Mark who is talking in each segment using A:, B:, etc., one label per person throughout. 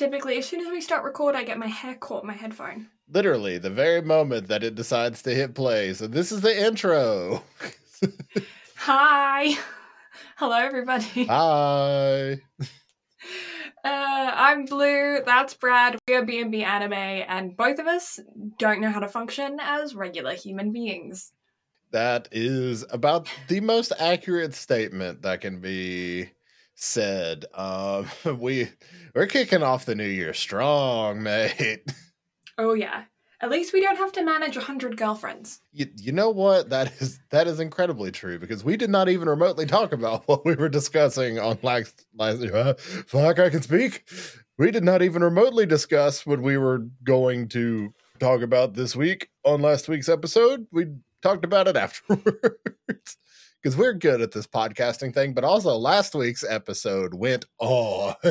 A: Typically, as soon as we start record, I get my hair caught in my headphone.
B: Literally, the very moment that it decides to hit play. So this is the intro.
A: Hi. Hello, everybody.
B: Hi.
A: Uh, I'm Blue. That's Brad. We are B&B Anime, and both of us don't know how to function as regular human beings.
B: That is about the most accurate statement that can be said. Um, we we're kicking off the new year strong, mate.
A: Oh yeah. At least we don't have to manage a hundred girlfriends.
B: You, you know what? That is that is incredibly true because we did not even remotely talk about what we were discussing on last last. Uh, fuck, I can speak. We did not even remotely discuss what we were going to talk about this week on last week's episode. We talked about it afterwards because we're good at this podcasting thing. But also, last week's episode went on.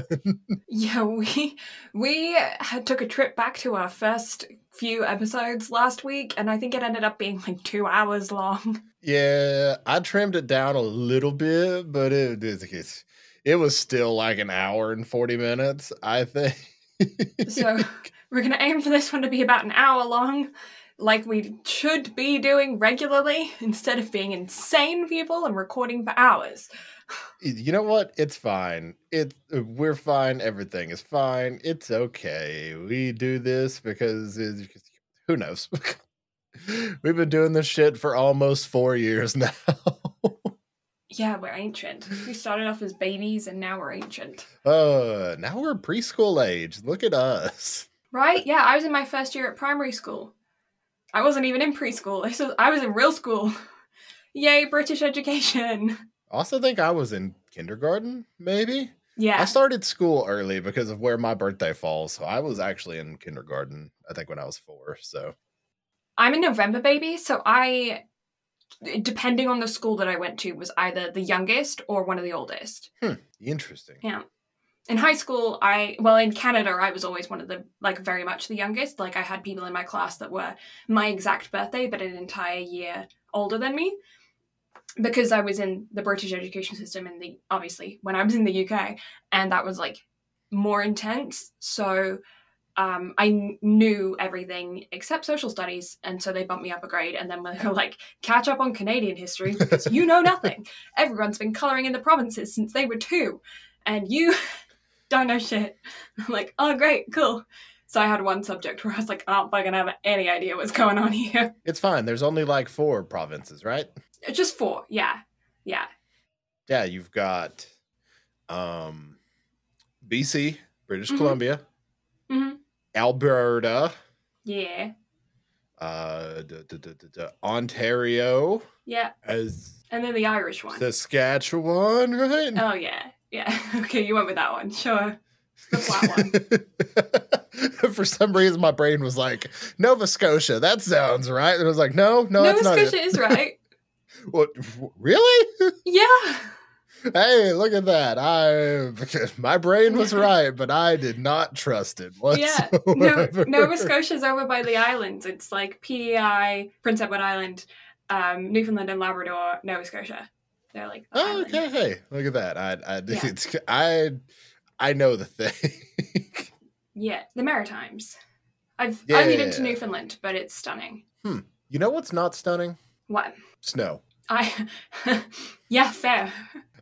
A: Yeah, we we had took a trip back to our first few episodes last week, and I think it ended up being like two hours long.
B: yeah, I trimmed it down a little bit, but it it, it was still like an hour and forty minutes. I think.
A: So we're gonna aim for this one to be about an hour long, like we should be doing regularly, instead of being insane people and recording for hours.
B: you know what? It's fine. It we're fine. Everything is fine. It's okay. We do this because who knows. We've been doing this shit for almost four years now.
A: Yeah, we're ancient. We started off as babies and now we're ancient.
B: uh, now we're preschool age. Look at us.
A: Right? Yeah, I was in my first year at primary school. I wasn't even in preschool. This was, I was in real school. Yay, British education.
B: Also, think I was in kindergarten. Maybe
A: Yeah.
B: I started school early because of where my birthday falls. So I was actually in kindergarten. I think when I was four. So
A: I'm a November baby, so I, depending on the school that I went to, was either the youngest or one of the oldest. Hmm.
B: interesting.
A: Yeah. In high school, I, well, in Canada, I was always one of the, like, very much the youngest. Like, I had people in my class that were my exact birthday, but an entire year older than me. Because I was in the British education system in the, obviously, when I was in the UK, and that was, like, more intense. So, um, I knew everything except social studies, and so they bumped me up a grade. And then they were like, catch up on Canadian history because you know nothing. Everyone's been colouring in the provinces since they were two, and you don't know shit. I'm like, oh, great, cool. So I had one subject where I was like, I don't fucking have any idea what's going on here.
B: It's fine. There's only like four provinces, right?
A: Just four, yeah, yeah,
B: Yeah, you've got um BC, British
A: Mhm.
B: Columbia,
A: hmm
B: Alberta,
A: yeah,
B: uh d- d- d- d- d- Ontario,
A: yeah.
B: as
A: And then the Irish one.
B: Saskatchewan, right?
A: Oh yeah, yeah. Okay, you went with that one. Sure, the flat one.
B: For some reason, my brain was like Nova Scotia. That sounds right. And I was like, no, no,
A: Nova
B: it's not.
A: Scotia is right.
B: What? Really?
A: Yeah.
B: hey, look at that! I my brain was right, but I did not trust it
A: Yeah, no,
B: whatsoever.
A: Nova Scotia's over by the islands. It's like PEI, Prince Edward Island, um, Newfoundland and Labrador, Nova Scotia. They're like
B: Oh,
A: island.
B: okay. Hey, look at that. I, I,
A: Yeah.
B: it's, I, I know the thing.
A: Yeah, the Maritimes. I've only been to Newfoundland, but it's stunning. Hmm.
B: you know what's not stunning?
A: What?
B: Snow.
A: I yeah, fair.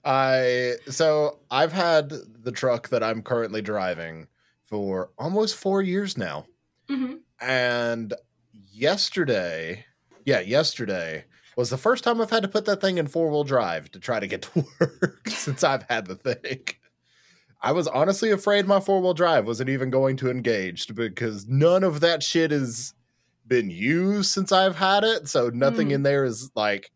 B: I so I've had the truck that I'm currently driving for almost four years now,
A: hmm
B: and yesterday, yeah, yesterday was the first time I've had to put that thing in four wheel drive to try to get to work since I've had the thing. I was honestly afraid my four wheel drive wasn't even going to engage because none of that shit has been used since I've had it. So nothing
A: Mm.
B: in there is like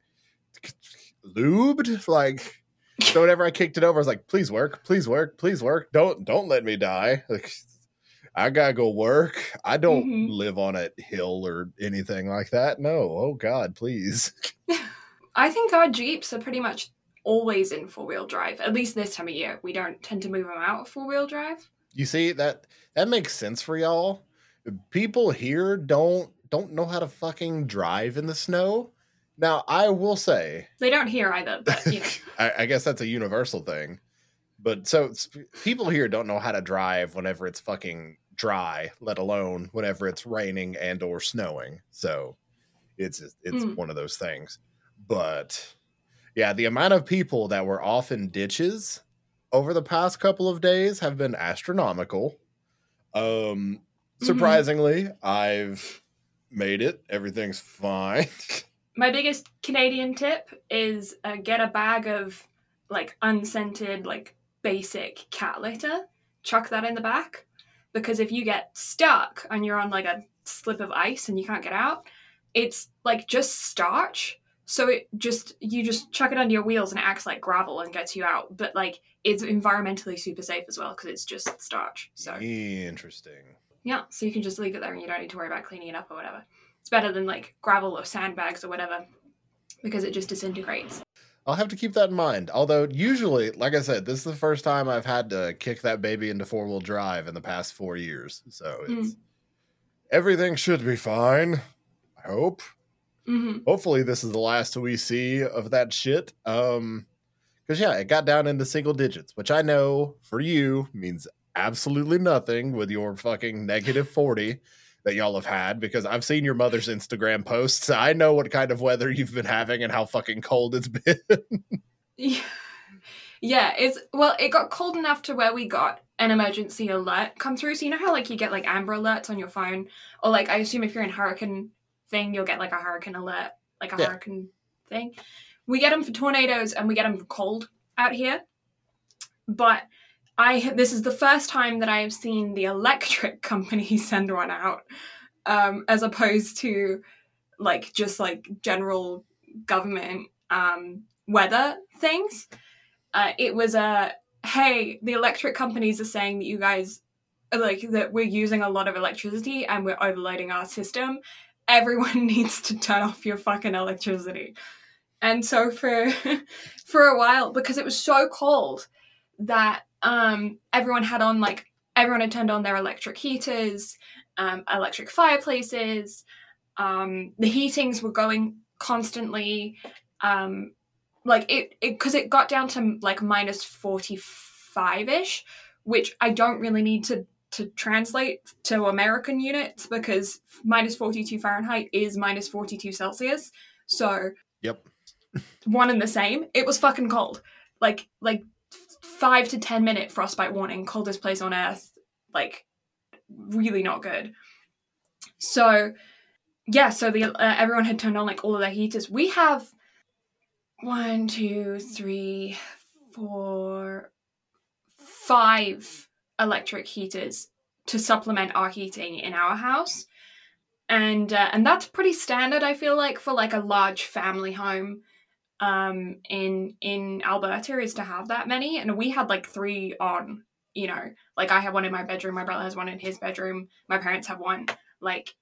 B: lubed. Like so whenever I kicked it over, I was like, please work, please work, please work. Don't don't let me die. Like I gotta go work. I don't
A: Mhm.
B: live on a hill or anything like that. No. Oh God, please.
A: I think our Jeeps are pretty much always in four wheel drive. At least this time of year, we don't tend to move them out of four wheel drive.
B: You see that that makes sense for y'all. People here don't don't know how to fucking drive in the snow. Now I will say,
A: They don't hear either, but you know.
B: I, I guess that's a universal thing. But so people here don't know how to drive whenever it's fucking dry, let alone whenever it's raining and or snowing. So it's it's
A: Mm.
B: one of those things. But yeah, the amount of people that were off in ditches over the past couple of days have been astronomical. Um surprisingly, I've made it. Everything's fine.
A: My biggest Canadian tip is uh, get a bag of like unscented, like basic cat litter, chuck that in the back. Because if you get stuck and you're on like a slip of ice and you can't get out, it's like just starch. So it just, you just chuck it under your wheels and it acts like gravel and gets you out. But like it's environmentally super safe as well because it's just starch. So
B: Interesting.
A: yeah, so you can just leave it there and you don't need to worry about cleaning it up or whatever. It's better than like gravel or sandbags or whatever because it just disintegrates.
B: I'll have to keep that in mind. Although usually, like I said, this is the first time I've had to kick that baby into four wheel drive in the past four years. So it's everything should be fine. I hope.
A: hmm
B: Hopefully, this is the last we see of that shit. Um, because yeah, it got down into single digits, which I know for you means absolutely nothing with your fucking negative forty that y'all have had. Because I've seen your mother's Instagram posts. I know what kind of weather you've been having and how fucking cold it's been.
A: Yeah. yeah, it's well, it got cold enough to where we got an emergency alert come through. So you know how like you get like Amber alerts on your phone, or like I assume if you're in hurricane thing, you'll get like a hurricane alert, like a
B: Yeah.
A: hurricane thing. We get them for tornadoes and we get them for cold out here. But I this is the first time that I have seen the electric company send one out, um, as opposed to like just like general government um, weather things. Uh, it was a hey, the electric companies are saying that you guys like that we're using a lot of electricity and we're overloading our system. Everyone needs to turn off your fucking electricity. And so for for a while, because it was so cold that um, everyone had on like everyone had turned on their electric heaters, um, electric fireplaces. Um, the heatings were going constantly. Um, like it because it, got down to like minus 45 ish, which I don't really need to to translate to American units because minus 42 Fahrenheit is minus 42 Celsius. So
B: Yep.
A: one and the same. It was fucking cold. Like like five to ten minute frostbite warning, coldest place on earth. Like really not good. So yeah, so the uh, everyone had turned on like all of their heaters. We have one, two, three, four, five electric heaters to supplement our heating in our house and uh, and that's pretty standard i feel like for like a large family home um in in alberta is to have that many. And we had like three on you know like i have one in my bedroom my brother has one in his bedroom my parents have one like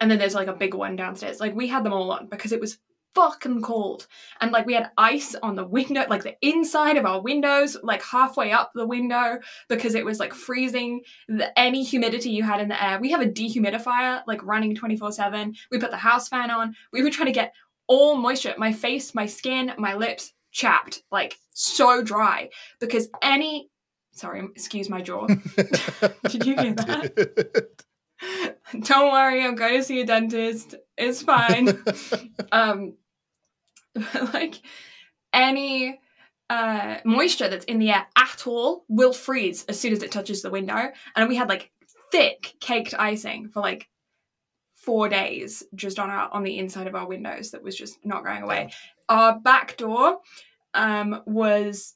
A: and then there's like a big one downstairs. Like we had them all on because it was fucking cold. And like we had ice on the window like the inside of our windows like halfway up the window because it was like freezing. The, any humidity you had in the air we have a dehumidifier like running 24 7 we put the house fan on. We were trying to get all moisture my face my skin my lips chapped like so dry because any sorry excuse my jaw. Did you hear that? don't worry i'm going to see a dentist. It's fine. Um like any uh moisture that's in the air at all will freeze as soon as it touches the window. And we had like thick caked icing for like four days just on our on the inside of our windows that was just not going away our back door um was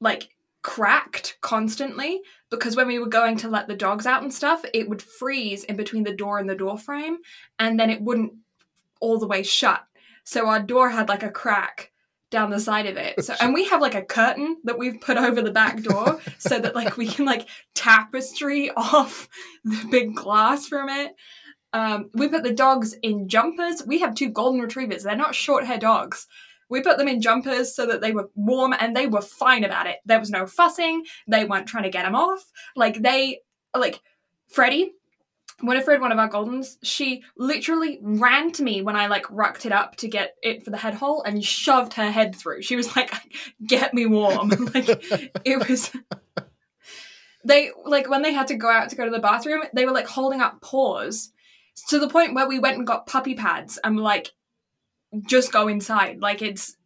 A: like cracked constantly because when we were going to let the dogs out and stuff it would freeze in between the door and the door frame and then it wouldn't all the way shut so our door had like a crack down the side of it. So and we have like a curtain that we've put over the back door so that like we can like tapestry off the big glass from it. Um, we put the dogs in jumpers. We have two golden retrievers. They're not short hair dogs. We put them in jumpers so that they were warm and they were fine about it. There was no fussing. They weren't trying to get them off. Like they like Freddie Winifred, one of our Goldens, she literally ran to me when I like rucked it up to get it for the head hole and shoved her head through. She was like, "Get me warm." like it was. They like when they had to go out to go to the bathroom, they were like holding up paws to the point where we went and got puppy pads. I'm like, just go inside. Like it's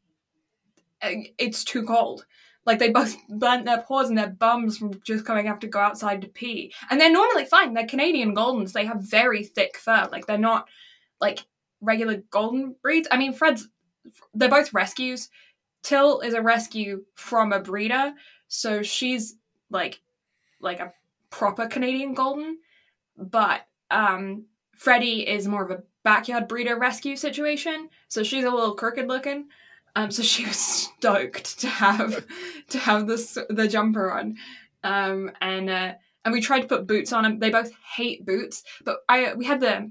A: it's too cold. Like they both burnt their paws and their bums from just coming have to go outside to pee. And they're normally fine. They're Canadian Goldens. They have very thick fur. Like they're not like regular golden breeds. I mean, Fred's they're both rescues. Till is a rescue from a breeder, so she's like like a proper Canadian golden. But um Freddie is more of a backyard breeder rescue situation, so she's a little crooked looking. Um, so she was stoked to have to have this the jumper on, um, and uh, and we tried to put boots on them. They both hate boots, but I we had the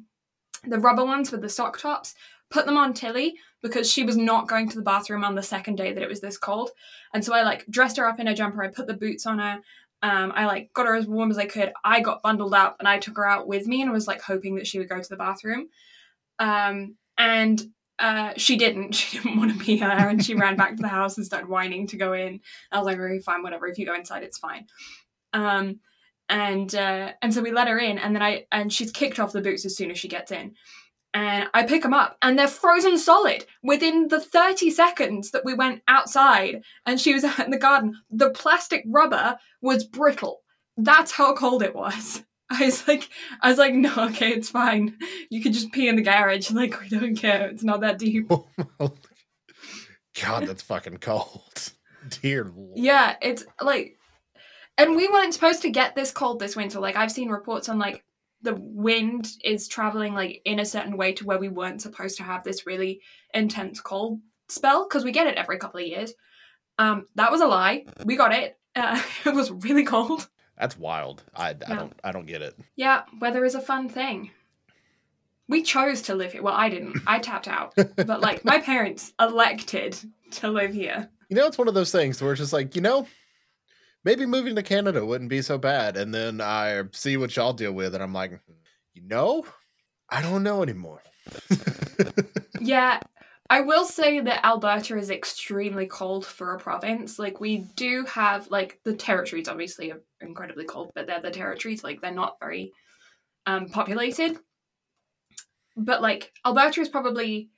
A: the rubber ones with the sock tops. Put them on Tilly because she was not going to the bathroom on the second day that it was this cold, and so I like dressed her up in a jumper. I put the boots on her. Um, I like got her as warm as I could. I got bundled up and I took her out with me and was like hoping that she would go to the bathroom. Um, and uh, she didn't. She didn't want to be there, and she ran back to the house and started whining to go in. I was like, "Okay, fine, whatever. If you go inside, it's fine." Um, and uh, and so we let her in, and then I and she's kicked off the boots as soon as she gets in, and I pick them up, and they're frozen solid within the thirty seconds that we went outside, and she was out in the garden. The plastic rubber was brittle. That's how cold it was. I was like, I was like, no, okay, it's fine. You can just pee in the garage. Like, we don't care. It's not that deep.
B: Oh God, that's fucking cold. Dear Lord.
A: Yeah, it's like, and we weren't supposed to get this cold this winter. Like, I've seen reports on like the wind is traveling like in a certain way to where we weren't supposed to have this really intense cold spell because we get it every couple of years. Um, that was a lie. We got it. Uh, it was really cold.
B: That's wild. I, I
A: Yeah.
B: don't I don't get it.
A: Yeah, weather is a fun thing. We chose to live here. Well, I didn't. I tapped out. But like my parents elected to live here.
B: You know, it's one of those things where it's just like, you know, maybe moving to Canada wouldn't be so bad. And then I see what y'all deal with, and I'm like, you know, I don't know anymore.
A: Yeah, I will say that Alberta is extremely cold for a province. Like we do have like the territories obviously are incredibly cold, but they're the territories, like they're not very um populated. But like Alberta is probably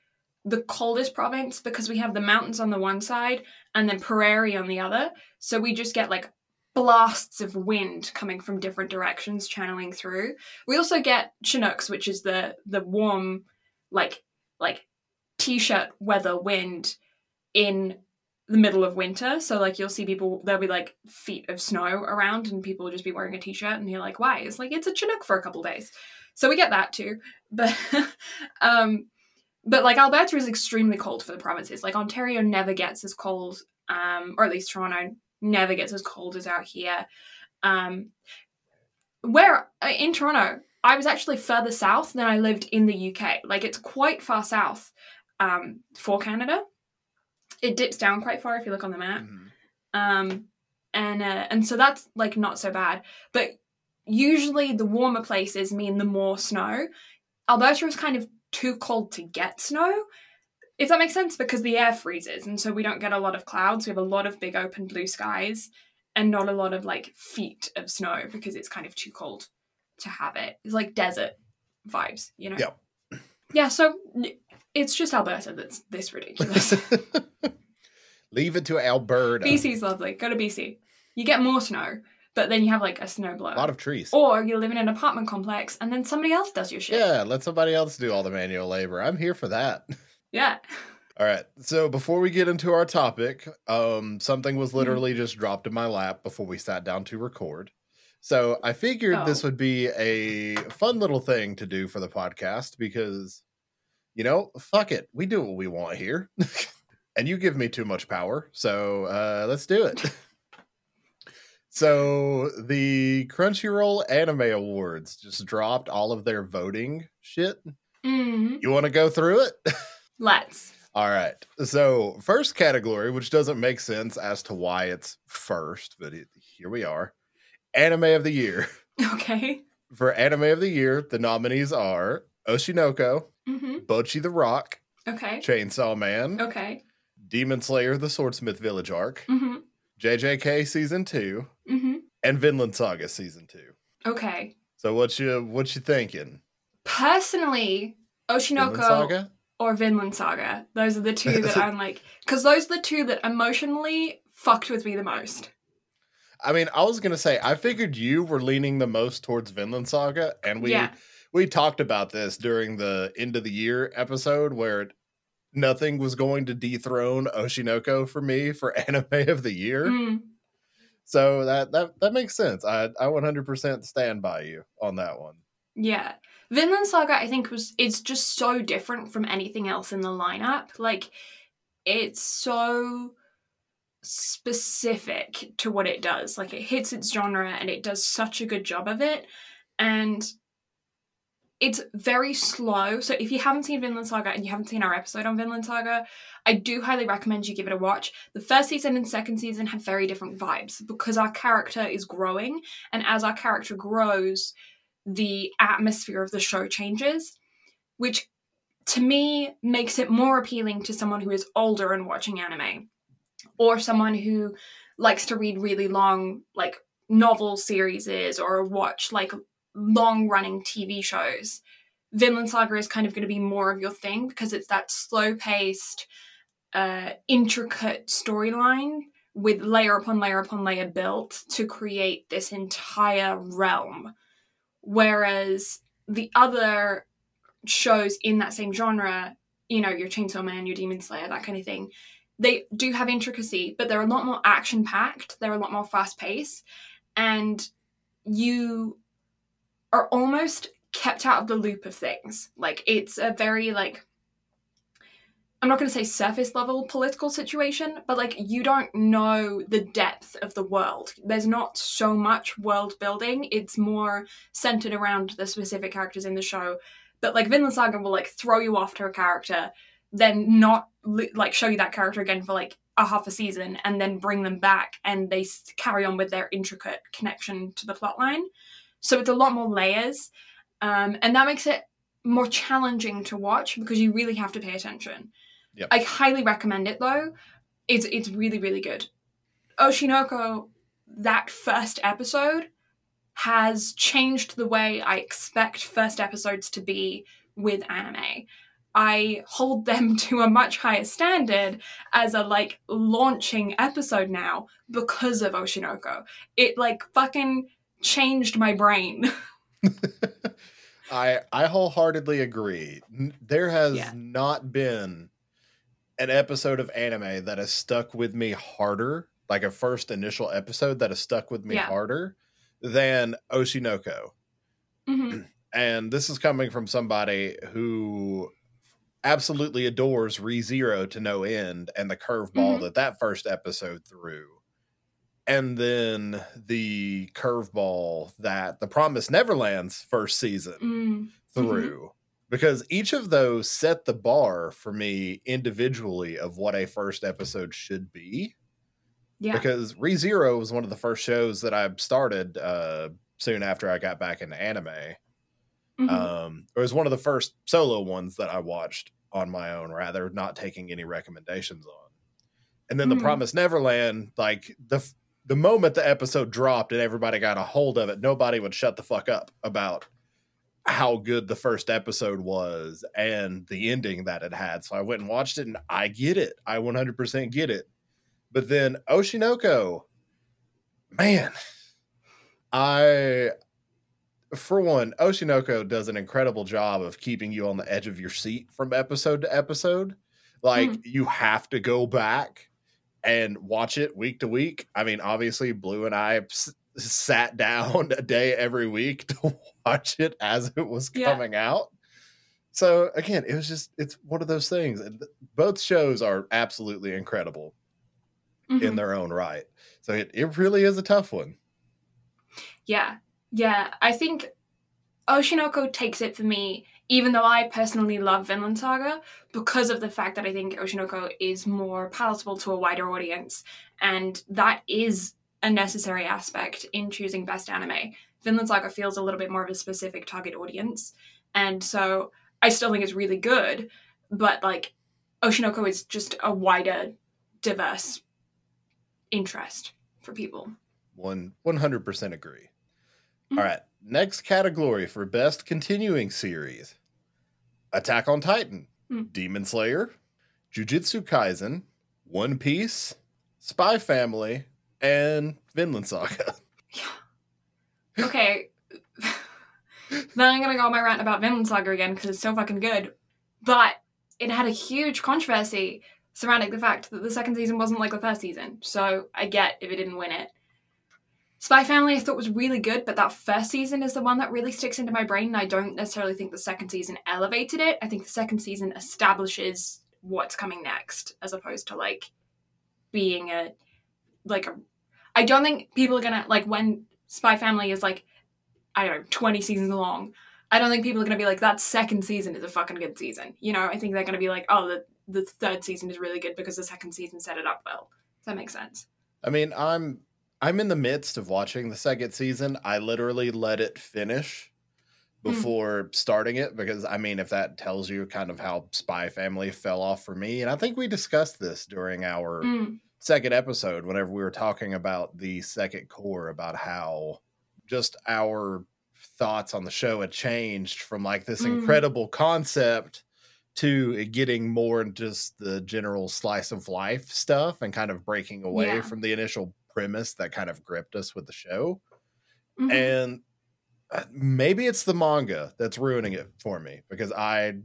A: the coldest province because we have the mountains on the one side and then prairie on the other. So we just get like blasts of wind coming from different directions channeling through. We also get Chinooks, which is the the warm like like t-shirt weather wind in the middle of winter. So like you'll see people there'll be like feet of snow around and people will just be wearing a t-shirt and you're like, why? It's like it's a Chinook for a couple days. So we get that too. But um but like Alberta is extremely cold for the provinces. Like Ontario never gets as cold, um, or at least Toronto never gets as cold as out here. Um where uh, in Toronto, I was actually further south than I lived in the UK. Like it's quite far south um, for Canada. It dips down quite far if you look on the map.
B: Mhm.
A: Um, and uh, and so that's like not so bad. But usually the warmer places mean the more snow. Alberta is kind of too cold to get snow, if that makes sense, because the air freezes, and so we don't get a lot of clouds. We have a lot of big open blue skies, and not a lot of like feet of snow because it's kind of too cold to have it. It's like desert vibes, you know.
B: Yeah.
A: Yeah. So it's just Alberta that's this ridiculous.
B: Leave it to Alberta.
A: BC's lovely. Go to BC. You get more snow, but then you have like a snow blower.
B: A lot of trees.
A: or you live in an apartment complex and then somebody else does your shit.
B: Yeah, let somebody else do all the manual labor. I'm here for that.
A: Yeah.
B: All right. So before we get into our topic, um, something was literally just dropped in my lap before we sat down to record. So I figured this
A: Oh.
B: would be a fun little thing to do for the podcast because, you know, fuck it, we do what we want here, and you give me too much power, so uh, let's do it. so the Crunchyroll Anime Awards just dropped all of their voting shit.
A: hmm
B: You want to go through it?
A: Let's.
B: All right. So, first category, which doesn't make sense as to why it's first, but it, here we are. Anime of the year.
A: Okay.
B: for anime of the year, the nominees are Oshinoko,
A: Mm-hmm.
B: Bocchi the Rock,
A: Okay.
B: Chainsaw Man,
A: Okay.
B: Demon Slayer: The Swordsmith Village arc,
A: Mm-hmm.
B: JJK season two,
A: Mm-hmm.
B: and Vinland Saga season two.
A: Okay.
B: So what you what you thinking?
A: Personally, Oshinoko? Or Vinland Saga. Those are the two that I'm like, because those are the two that emotionally fucked with me the most.
B: I mean, I was gonna say I figured you were leaning the most towards Vinland Saga, and we
A: yeah.
B: we talked about this during the end of the year episode where nothing was going to dethrone Oshinoko for me for anime of the year.
A: Mm.
B: So that that that makes sense. I I 100% stand by you on that one.
A: Yeah. Vinland Saga, I think, was it's just so different from anything else in the lineup. Like, it's so specific to what it does. Like, it hits its genre and it does such a good job of it. And it's very slow. So, if you haven't seen Vinland Saga and you haven't seen our episode on Vinland Saga, I do highly recommend you give it a watch. The first season and second season have very different vibes because our character is growing. And as our character grows, the atmosphere of the show changes, which to me makes it more appealing to someone who is older and watching anime, or someone who likes to read really long, like novel series or watch like long running TV shows. Vinland Saga is kind of going to be more of your thing because it's that slow paced, uh, intricate storyline with layer upon layer upon layer built to create this entire realm Whereas the other shows in that same genre, you know, your Chainsaw Man, your Demon Slayer, that kind of thing, they do have intricacy, but they're a lot more action packed, they're a lot more fast paced, and you are almost kept out of the loop of things. Like, it's a very, like, I'm not going to say surface level political situation, but like you don't know the depth of the world. There's not so much world building. It's more centered around the specific characters in the show. But like Vinland Saga will like throw you off to a character, then not like show you that character again for like a half a season, and then bring them back, and they carry on with their intricate connection to the plotline. So it's a lot more layers, um, and that makes it more challenging to watch because you really have to pay attention.
B: Yep.
A: I highly recommend it though. It's it's really really good. Oshinoko, that first episode has changed the way I expect first episodes to be with anime. I hold them to a much higher standard as a like launching episode now because of Oshinoko. It like fucking changed my brain.
B: I I wholeheartedly agree. There has
A: Yeah.
B: not been an episode of anime that has stuck with me harder, like a first initial episode that has stuck with me
A: Yeah.
B: harder than Oshinoko.
A: Mhm.
B: And this is coming from somebody who absolutely adores ReZero to no end and the curveball
A: Mhm.
B: that that first episode threw. And then the curveball that the Promised Neverland's first season
A: Mm.
B: through because each of those set the bar for me individually of what a first episode should be
A: Yeah.
B: because ReZero was one of the first shows that I started uh, soon after I got back into anime.
A: Mhm.
B: Um, it was one of the first solo ones that I watched on my own, rather not taking any recommendations on. And then
A: Mhm.
B: the Promised Neverland, like the the moment the episode dropped and everybody got a hold of it, nobody would shut the fuck up about how good the first episode was and the ending that it had. So I went and watched it, and I get it. I 100% get it. But then Oshinoko, man, I for one, Oshinoko does an incredible job of keeping you on the edge of your seat from episode to episode. Like mm-hmm. you have to go back and watch it week to week. I mean, obviously, Blue and I sat down a day every week to watch it as it was
A: Yeah.
B: coming out. So again, it was just it's one of those things. And both shows are absolutely incredible in
A: Mhm.
B: their own right. So it, it really is a tough one.
A: Yeah, yeah. I think Oshinoko takes it for me, even though I personally love Vinland Saga, because of the fact that I think Oshinoko is more palatable to a wider audience, and that is a necessary aspect in choosing best anime. Vinland Saga feels a little bit more of a specific target audience, and so I still think it's really good. But like, Oshinoko is just a wider, diverse interest for people.
B: One one hundred percent agree.
A: Mhm.
B: All right, next category for best continuing series: Attack on Titan,
A: Hmm.
B: Demon Slayer, Jujutsu Kaisen, One Piece, Spy Family, and Vinland Saga. Yeah.
A: Okay. then I'm gonna go on my rant about Vinland Saga again because it's so fucking good. But it had a huge controversy surrounding the fact that the second season wasn't like the first season. So I get if it didn't win it. Spy Family I thought was really good, but that first season is the one that really sticks into my brain, and I don't necessarily think the second season elevated it. I think the second season establishes what's coming next, as opposed to like being a like I don't think people are gonna like when Spy Family is like I don't know, 20 seasons long. I don't think people are to be like, that second season is a fucking good season. You know, I think they're to be like, oh, the, the third season is really good because the second season set it up well. Does that make sense?
B: I mean, I'm I'm in the midst of watching the second season. I literally let it finish
A: Hmm.
B: before starting it because I mean, if that tells you kind of how Spy Family fell off for me, and I think we discussed this during our
A: Mm,
B: second episode whenever we were talking about the second cour about how just our thoughts on the show had changed from like this
A: Mhm.
B: incredible concept to getting more into just the general slice of life stuff and kind of breaking away
A: Yeah.
B: from the initial premise that kind of gripped us with the show
A: mhm.
B: and uh, maybe it's the manga that's ruining it for me because I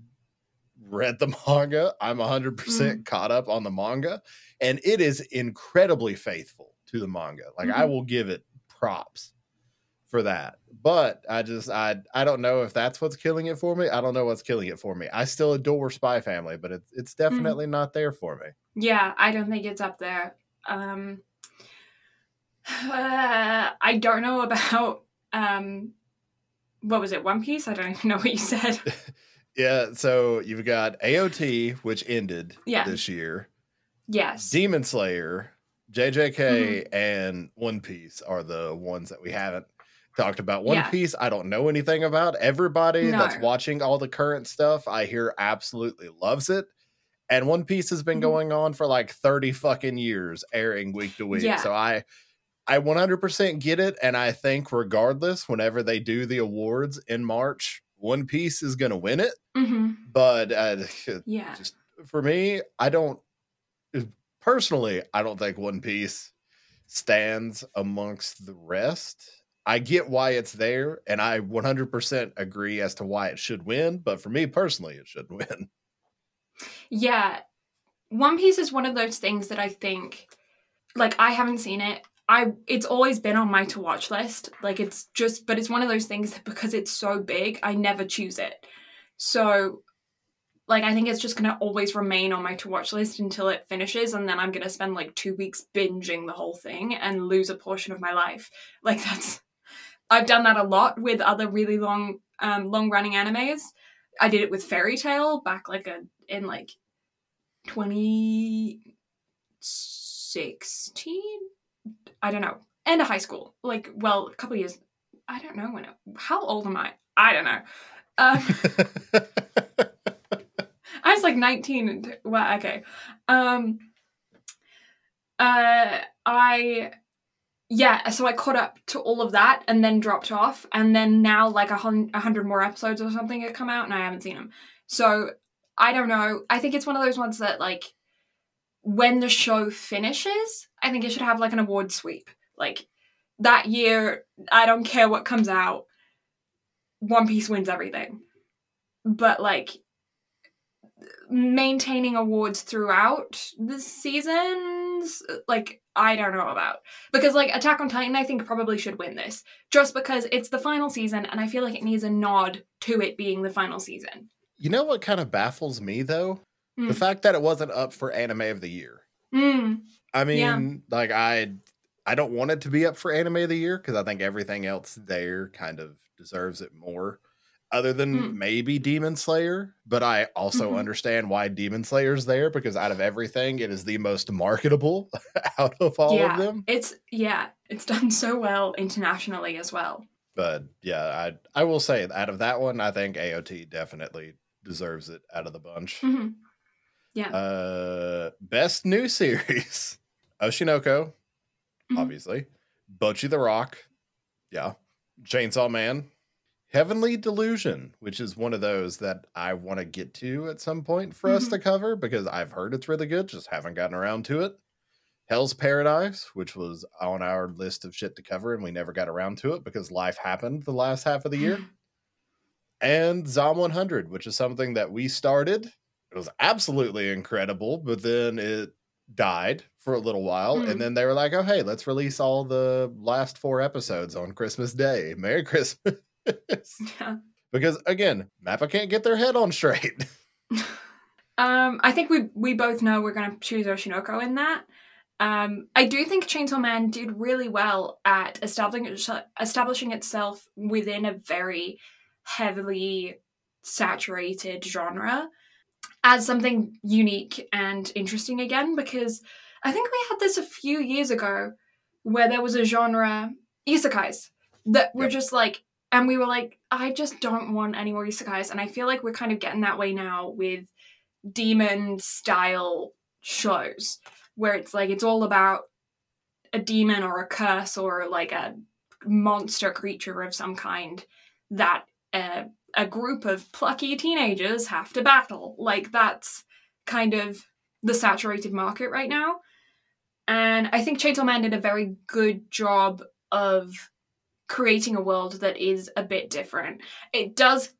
B: read the manga. I'm 100% caught up on the manga and it is incredibly faithful to the manga. Like I
A: Mhm.
B: will give it props for that. But I just I I don't know if that's what's killing it for me. I don't know what's killing it for me. I still adore Spy Family, but it's it's definitely not there for me.
A: yeah, I don't think it's up there. Um, uh, I don't know about, um, what was it, One Piece? I don't even know what you said.
B: Yeah, so you've got AOT which ended
A: Yeah.
B: this year.
A: yes.
B: Demon Slayer, JJK,
A: Mm-hmm.
B: and One Piece are the ones that we haven't talked about. One
A: Yeah.
B: Piece, I don't know anything about. Everybody that's watching all the current stuff, I hear absolutely loves it. And One Piece has been
A: Mhm.
B: going on for like 30 fucking years, airing week to week.
A: Yeah.
B: So I I 100% get it and I think regardless whenever they do the awards in March, One Piece is going to win it,
A: hmm
B: but uh,
A: Yeah.
B: just for me, I don't personally, I don't think One Piece stands amongst the rest. I get why it's there, and I 100% agree as to why it should win. But for me personally, it should win.
A: Yeah. One Piece is one of those things that I think like I haven't seen it. I it's always been on my to watch list. Like it's just but it's one of those things that because it's so big, I never choose it. So like I think it's just to always remain on my to watch list until it finishes and then I'm to spend like 2 weeks binging the whole thing and lose a portion of my life. Like that's I've done that a lot with other really long um long running animes. I did it with Fairy Tail back like a in like 2016 i don't know end of high school like well a couple years i don't know when it, how old am i? I don't know. Um, i was like 19 and well okay. Um uh i yeah so i caught up to all of that and then dropped off and then now like a, a hundred more episodes or something have come out and i haven't seen them so I don't know. I think it's one of those ones that like when the show finishes, I think it should have like an award sweep. Like that year, I don't care what comes out. One Piece wins everything. But like maintaining awards throughout the seasons, like I don't know about. Because like Attack on Titan I think probably should win this just because it's the final season and I feel like it needs a nod to it being the final season.
B: you know what kind of baffles me though? The
A: Hmm.
B: fact that it wasn't up for anime of the year.
A: Mm.
B: I mean,
A: Yeah.
B: like I I don't want it to be up for anime of the year because I think everything else there kind of deserves it more. other than
A: Hmm.
B: maybe Demon Slayer. But I also
A: Mhm.
B: understand why Demon Slayer's there because out of everything, it is the most marketable out of all
A: Yeah.
B: of them.
A: It's yeah, it's done so well internationally as well.
B: But yeah, I I will say out of that one, I think AOT definitely deserves it out of the bunch.
A: hmm Yeah.
B: Uh, best new series: Oshinoko,
A: Mhm.
B: obviously, Bocchi the Rock, yeah, Chainsaw Man, Heavenly Delusion, which is one of those that I want to get to at some point for us
A: Mhm.
B: to cover because I've heard it's really good, just haven't gotten around to it. Hell's Paradise, which was on our list of shit to cover, and we never got around to it because life happened the last half of the year. and Zom 100, which is something that we started. It was absolutely incredible, but then it died for a little while.
A: Mm.
B: And then they were like, oh, hey, let's release all the last four episodes on Christmas Day. Merry Christmas.
A: yeah.
B: because again, Mappa can't get their head on straight.
A: Um, I think we we both know we're gonna choose Oshinoko in that. Um, I do think Chainsaw Man did really well at establishing establishing itself within a very heavily saturated genre as something unique and interesting again. Because I think we had this a few years ago where there was a genre isekais that were
B: Yep.
A: just like, and we were like, I just don't want any more isekais, and I feel like we're kind of getting that way now with demon style shows where it's like it's all about a demon or a curse or like a monster creature of some kind that uh, a group of plucky teenagers have to battle like that's kind of the saturated market right now and i think chainsaw man did a very good job of creating a world that is a bit different it does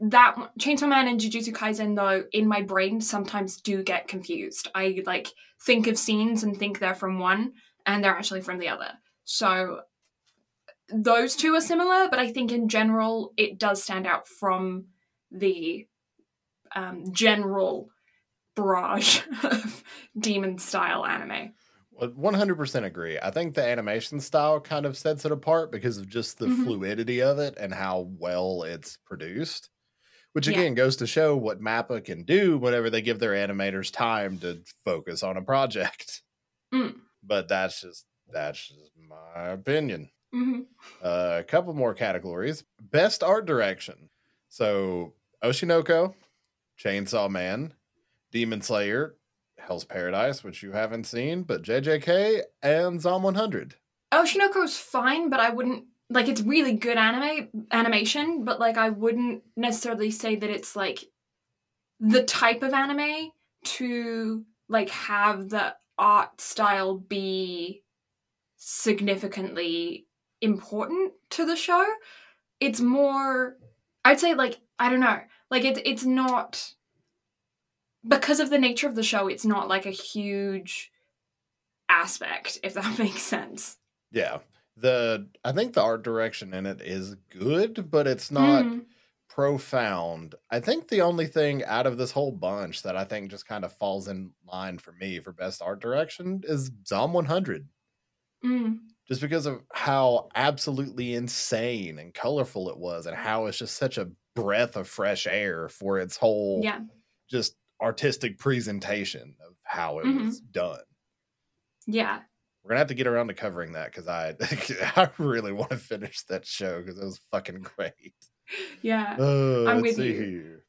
A: that Chainsaw Man and Jujutsu Kaisen though in my brain sometimes do get confused. I like think of scenes and think they're from one and they're actually from the other. So those two are similar, but I think in general it does stand out from the um, general barrage of demon style anime.
B: 100% agree. I think the animation style kind of sets it apart because of just the
A: Mhm.
B: fluidity of it and how well it's produced. Which
A: Yeah.
B: again goes to show what Mappa can do whenever they give their animators time to focus on a project.
A: Mm.
B: But that's just that's just my opinion.
A: Hmm
B: Uh, a couple more categories. Best art direction. So Oshinoko, Chainsaw Man, Demon Slayer, Hell's Paradise, which you haven't seen, but JJK and Zom 100.
A: Oshinoko's fine, but I wouldn't like it's really good anime animation, but like I wouldn't necessarily say that it's like the type of anime to like have the art style be significantly important to the show. It's more I'd say like I don't know. Like it's it's not because of the nature of the show, it's not like a huge aspect, if that makes sense.
B: Yeah. The I think the art direction in it is good, but it's not
A: Mm.
B: profound. I think the only thing out of this whole bunch that I think just kind of falls in line for me for best art direction is Zom 100.
A: Mm.
B: Just because of how absolutely insane and colorful it was and how it's just such a breath of fresh air for its whole
A: Yeah.
B: just artistic presentation of how it
A: Mhm.
B: was done
A: Yeah.
B: we're gonna have to get around to covering that because i i really want to finish that show because it was fucking great
A: Yeah.
B: uh,
A: I'm
B: let's
A: with
B: see
A: you.
B: here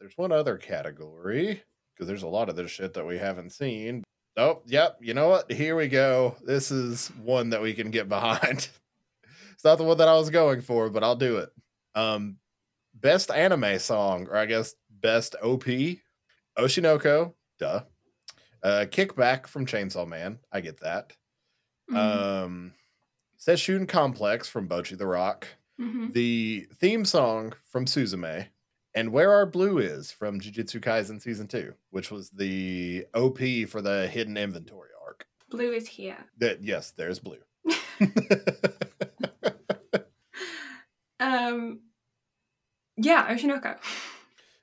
B: there's one other category because there's a lot of this shit that we haven't seen oh yep you know what? Here we go. This is one that we can get behind. It's not the one that i was going for but i'll do it. Um best anime song or i guess best op oshinoko duh. Uh kickback from chainsaw man i get that.
A: Mhm.
B: um Seishun complex from bocchi the rock.
A: Mhm.
B: the theme song from Suzume, and Where Our Blue Is from Jujutsu Kaisen Season 2, which was the OP for the hidden inventory arc.
A: Blue is here.
B: That yes, there's blue.
A: Um. Yeah, Oshinoko.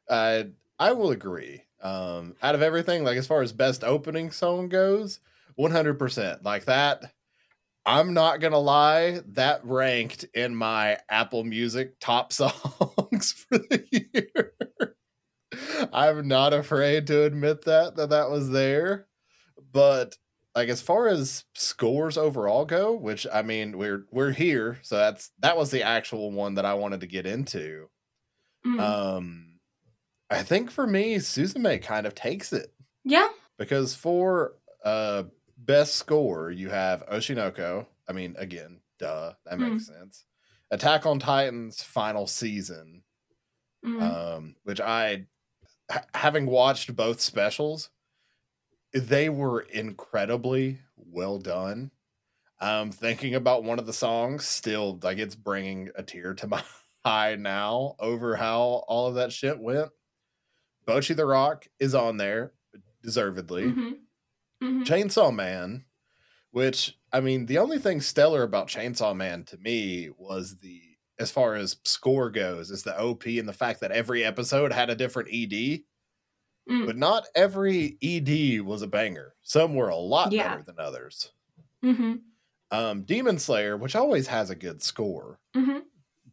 B: uh, I will agree. Um, out of everything, like as far as best opening song goes, 100%. Like that, I'm not gonna lie, that ranked in my Apple Music top songs for the year. I'm not afraid to admit that that that was there, but like as far as scores overall go, which I mean we're we're here, so that's that was the actual one that I wanted to get into.
A: Mm.
B: Um, I think for me, Suzume kind of takes it
A: yeah.
B: because for uh best score you have Oshinoko. I mean, again, duh, that
A: Hmm.
B: makes sense. Attack on Titan's final season,
A: Mm.
B: um, which I, ha- having watched both specials, they were incredibly well done. Um, thinking about one of the songs, still like it's bringing a tear to my eye now over how all of that shit went. Bocchi the Rock is on there, deservedly.
A: Mhm. Mhm.
B: Chainsaw Man, which I mean, the only thing stellar about Chainsaw Man to me was the as far as score goes, is the OP and the fact that every episode had a different ED,
A: Mm.
B: but not every ED was a banger. Some were a lot
A: Yeah.
B: better than others.
A: Mhm.
B: Um, Demon Slayer, which always has a good score,
A: Mhm.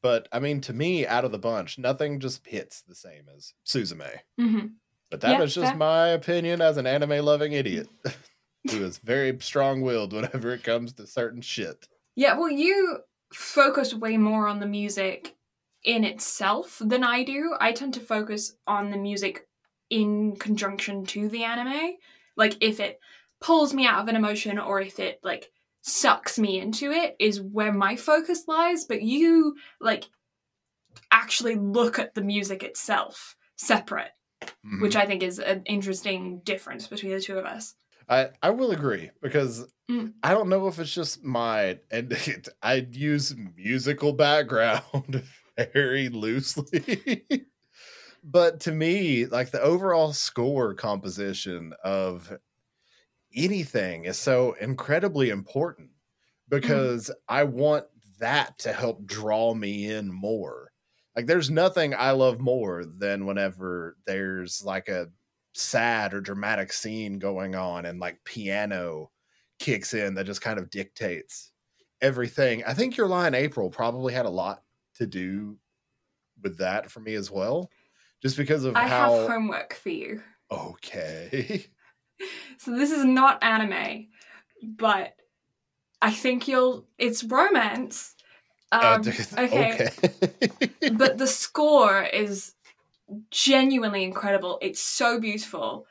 B: but I mean, to me, out of the bunch, nothing just hits the same as Suzume.
A: Mhm.
B: But that
A: Yeah,
B: is just my opinion as an anime loving idiot who is very strong willed whenever it comes to certain shit.
A: Yeah, well, you focus way more on the music in itself than I do. I tend to focus on the music in conjunction to the anime. Like, if it pulls me out of an emotion or if it, like, sucks me into it, is where my focus lies. But you, like, actually look at the music itself separate,
B: Mhm.
A: which I think is an interesting difference between the two of us.
B: I, I will agree because
A: Mm.
B: I don't know if it's just my and it, I use musical background very loosely. but to me, like the overall score composition of anything is so incredibly important because I want that to help draw me in more. Like there's nothing I love more than whenever there's like a sad or dramatic scene going on and like piano kicks in that just kind of dictates everything. I think Your Lie in April probably had a lot to do with that for me as well. Just because of
A: I
B: how
A: have homework for you.
B: okay.
A: So this is not anime, but I think you'll. It's romance.
B: Uh,
A: Um, okay.
B: okay.
A: but the score is genuinely incredible. It's so beautiful.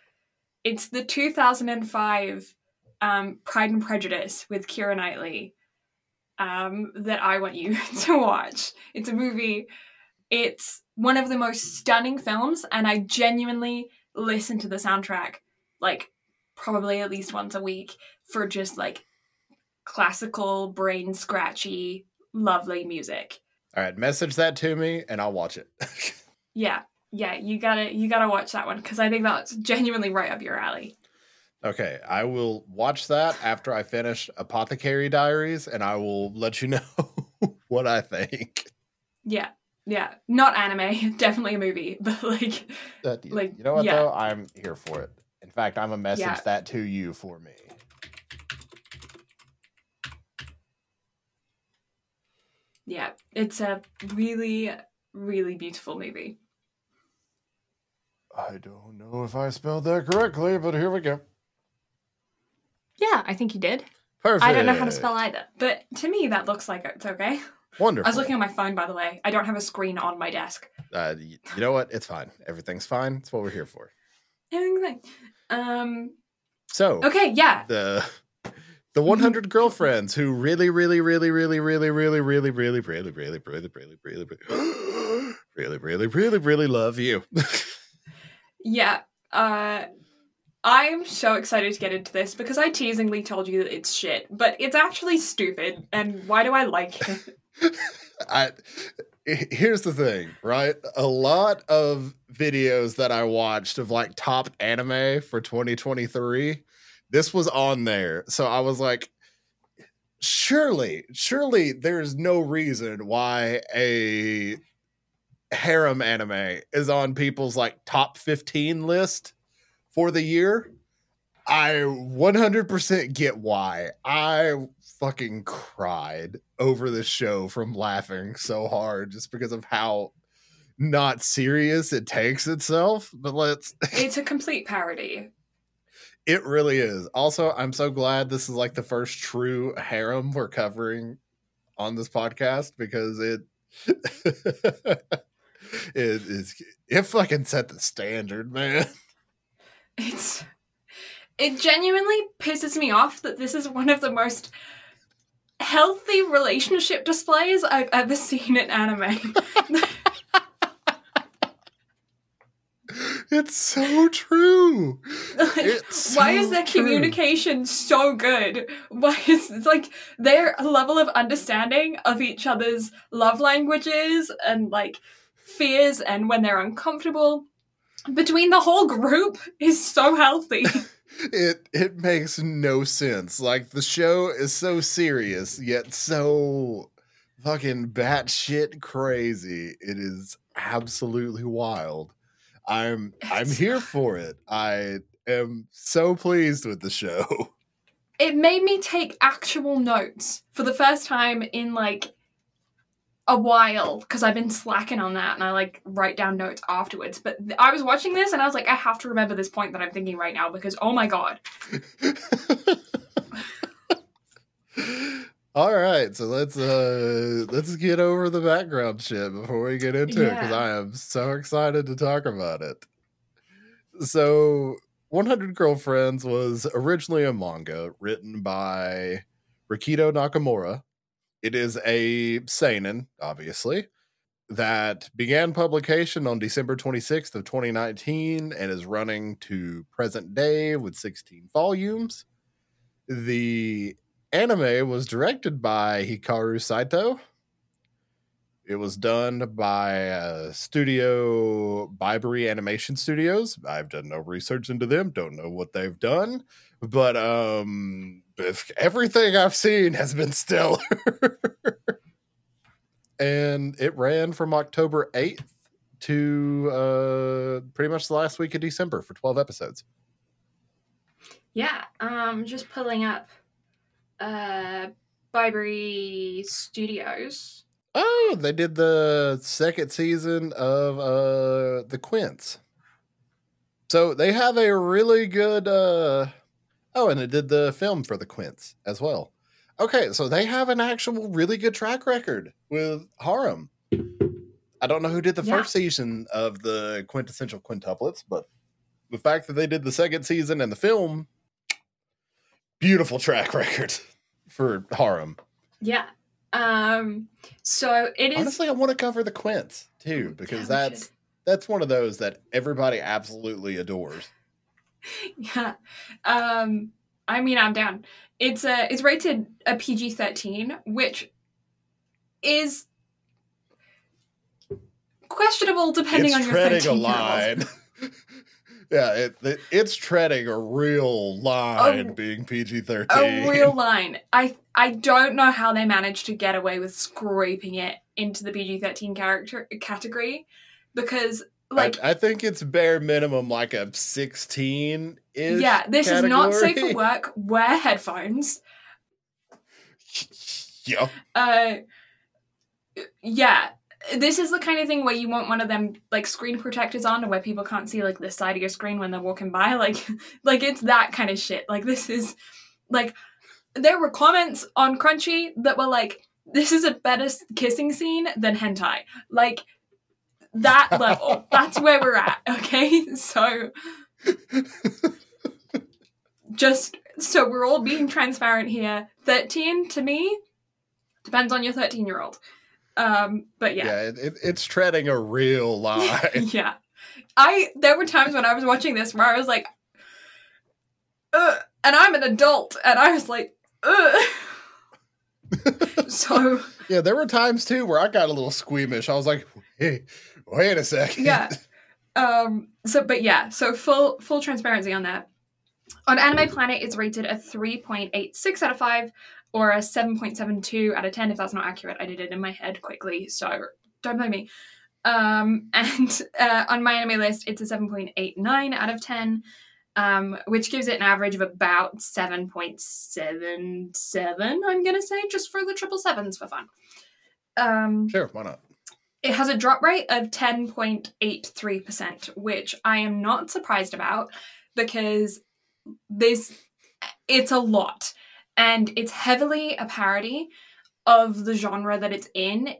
A: It's the 2005 um, Pride and Prejudice with Keira Knightley um, that I want you to watch. It's a movie. It's one of the most stunning films, and I genuinely listen to the soundtrack like probably at least once a week for just like classical, brain scratchy, lovely music.
B: All right, message that to me and I'll watch it.
A: Yeah, yeah, you gotta you gotta watch that one because I think that's genuinely right up your alley.
B: okay, I will watch that after I finish Apothecary Diaries and I will let you know what I think.
A: Yeah, yeah, not anime, definitely a movie, but like,
B: Uh,
A: Like,
B: you know what
A: yeah.
B: though? I'm here for it. In fact, I'm a message
A: Yeah.
B: that to you for me.
A: Yeah, it's a really really beautiful movie.
B: I don't know if I spelled that correctly, but here we go.
A: Yeah, I think you did.
B: Perfect.
A: I don't know how to spell either, but to me that looks like it's okay.
B: Wonderful.
A: I was looking at my phone, by the way. I don't have a screen on my desk.
B: uh, you know what? It's fine. Everything's fine. It's what we're here for.
A: Everything's fine. Um.
B: So
A: Okay. Yeah.
B: the the 100 girlfriends who really, really, really, really, really, really, really, really, really, really, really, really, really, really, really, really, really, really love you.
A: Yeah. Uh. I am so excited to get into this because I teasingly told you that it's shit, but it's actually stupid. And why do I like it?
B: I here's the thing, right? A lot of videos that I watched of like top anime for 2023, this was on there. So I was like, surely, surely there's no reason why a harem anime is on people's like top 15 list for the year. I 100% get why. I fucking cried over this show from laughing so hard just because of how not serious it takes itself. But let's.
A: It's a complete parody.
B: It really is. Also, I'm so glad this is like the first true harem we're covering on this podcast because it it is it fucking set the standard, man.
A: It's it genuinely pisses me off that this is one of the most healthy relationship displays I've ever seen in anime.
B: it's so true.
A: It's Why so is their true. communication so good? Why is it's like their level of understanding of each other's love languages and like fears and when they're uncomfortable between the whole group is so healthy.
B: it it makes no sense. Like the show is so serious yet so fucking batshit crazy. It is absolutely wild. I'm I'm here for it. I am so pleased with the show.
A: It made me take actual notes for the first time in like a while because I've been slacking on that and I like write down notes afterwards. But th- I was watching this and I was like, I have to remember this point that I'm thinking right now because oh my god.
B: All right, so let's uh let's get over the background shit before we get into yeah. it because I am so excited to talk about it. So, 100 Girlfriends was originally a manga written by Rikito Nakamura. It is a seinen, obviously, that began publication on December 26th of 2019 and is running to present day with 16 volumes. The anime was directed by Hikaru Saito. It was done by uh, Studio Bibury Animation Studios. I've done no research into them, don't know what they've done, but um, everything I've seen has been stellar. and it ran from October 8th to uh, pretty much the last week of December for 12 episodes.
A: Yeah, um, just pulling up uh, Bibury Studios.
B: Oh, they did the second season of uh, the Quints. So they have a really good. Uh, oh, and it did the film for the Quints as well. Okay, so they have an actual really good track record with Harem. I don't know who did the yeah. first season of the quintessential quintuplets, but the fact that they did the second season and the film beautiful track record for Harem.
A: Yeah. Um so it is
B: Honestly, I want to cover the Quints too because yeah, that's that's one of those that everybody absolutely adores.
A: Yeah. Um I mean, I'm down. It's a it's rated a PG-13, which is questionable depending it's on your treading a line.
B: yeah, it, it, it's treading a real line, a, being PG thirteen.
A: A real line. I I don't know how they managed to get away with scraping it into the PG thirteen character category, because like
B: I, I, think it's bare minimum like a sixteen.
A: is Yeah, this category. is not safe for work. Wear headphones.
B: Yeah.
A: Uh. Yeah, this is the kind of thing where you want one of them like screen protectors on where people can't see like the side of your screen when they're walking by. Like like it's that kind of shit. Like this is like there were comments on crunchy that were like this is a better kissing scene than hentai. Like that level. That's where we're at okay? So just so we're all being transparent here. 13 to me depends on your 13 year old um, but yeah,
B: yeah, it, it, it's treading a real line.
A: yeah, I there were times when I was watching this where I was like, Ugh, and I'm an adult, and I was like, Ugh. so
B: yeah, there were times too where I got a little squeamish. I was like, hey, wait a second.
A: Yeah. Um. So, but yeah. So full full transparency on that. On Anime Planet, it's rated a 3.86 out of 5 or a 7.72 out of 10 if that's not accurate. I did it in my head quickly, so don't blame me. Um, and uh, on MyAnimeList, it's a 7.89 out of 10. um, which gives it an average of about 7.77, I'm going to say, just for the triple sevens for fun. Um,
B: Sure, why not?
A: it has a drop rate of 10.83%, which I am not surprised about because this it's a lot and it's heavily a parody of the genre that it's in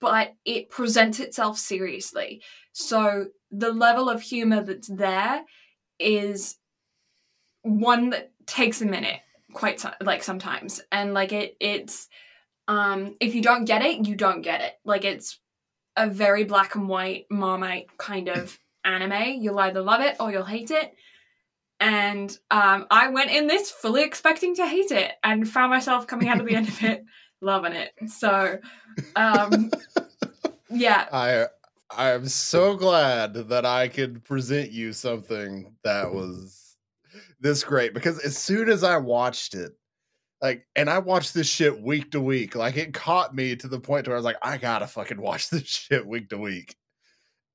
A: but it presents itself seriously. So the level of humor that's there is one that takes a minute quite so- like sometimes. And like it it's um if you don't get it you don't get it. Like it's a very black and white marmite kind of anime. You'll either love it or you'll hate it and um i went in this fully expecting to hate it and found myself coming out of the end of it loving it so um yeah
B: I I am so glad that I could present you something that was this great because as soon as I watched it, like, and I watched this shit week to week, like it caught me to the point where I was like, I gotta fucking watch this shit week to week.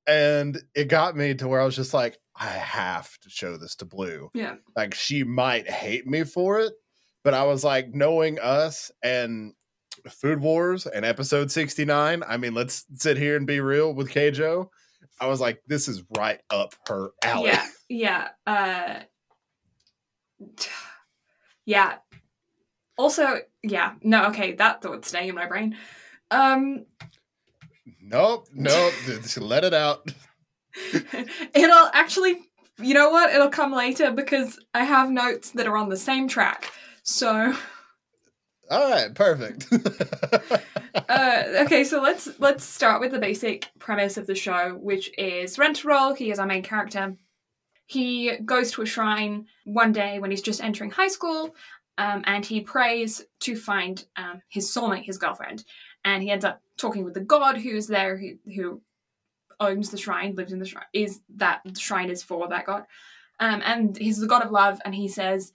B: And it got me to where I was just like, I have to show this to Blue.
A: yeah
B: Like, she might hate me for it, but I was like, knowing us and Food Wars and episode 69. I mean, let's sit here and be real with Keijo. I was like, this is right up her alley.
A: Yeah, yeah. Uh yeah. Also, yeah, no, okay, that thought staying in my brain. Um
B: Nope, nope. just let it out.
A: it'll actually you know what? It'll come later because I have notes that are on the same track. So
B: All right, perfect.
A: uh, okay, so let's let's start with the basic premise of the show, which is Rentaro. He is our main character. He goes to a shrine one day when he's just entering high school, um, and he prays to find um, his soulmate, his girlfriend. And he ends up talking with the god who's there, who who owns the shrine, lives in the shrine, is that the shrine is for that god. Um, and he's the god of love, and he says,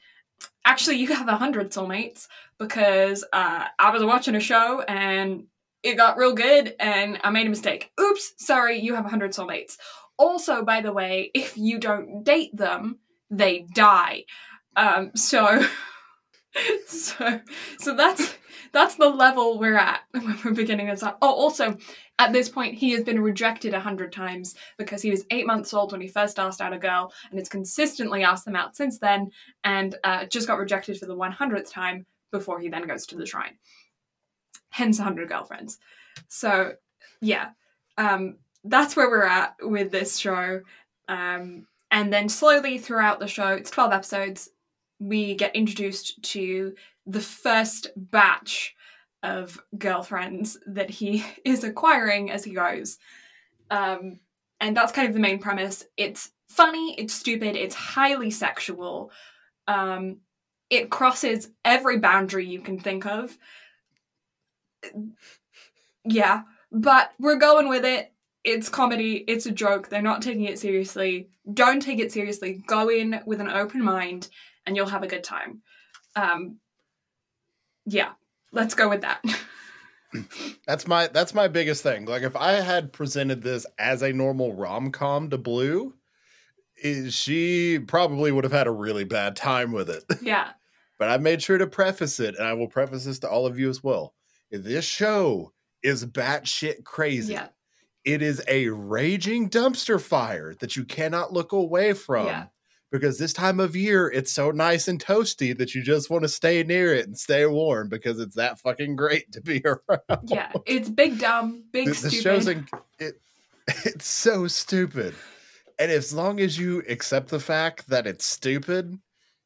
A: "Actually, you have a hundred soulmates because uh, I was watching a show and it got real good, and I made a mistake. Oops, sorry, you have a hundred soulmates. Also, by the way, if you don't date them, they die. Um, so, so, so that's that's the level we're at when we're beginning this up. Oh, also, at this point, he has been rejected a hundred times because he was eight months old when he first asked out a girl, and has consistently asked them out since then, and uh, just got rejected for the one hundredth time before he then goes to the shrine. Hence, 100 girlfriends. So, yeah, um, that's where we're at with this show. Um, and then slowly throughout the show, it's 12 episodes, we get introduced to the first batch of girlfriends that he is acquiring as he goes. Um, and that's kind of the main premise. It's funny, it's stupid, it's highly sexual. Um, it crosses every boundary you can think of. Yeah, but we're going with it. It's comedy, it's a joke. They're not taking it seriously. Don't take it seriously. Go in with an open mind and you'll have a good time. Um yeah, let's go with that.
B: that's my that's my biggest thing. Like if I had presented this as a normal rom-com to Blue, is she probably would have had a really bad time with it.
A: yeah.
B: but I made sure to preface it, and I will preface this to all of you as well. This show is batshit crazy.
A: Yeah.
B: It is a raging dumpster fire that you cannot look away from.
A: Yeah.
B: Because this time of year, it's so nice and toasty that you just want to stay near it and stay warm because it's that fucking great to be around.
A: Yeah. It's big dumb, big
B: The, the
A: stupid.
B: show's in, it, it's so stupid. And as long as you accept the fact that it's stupid,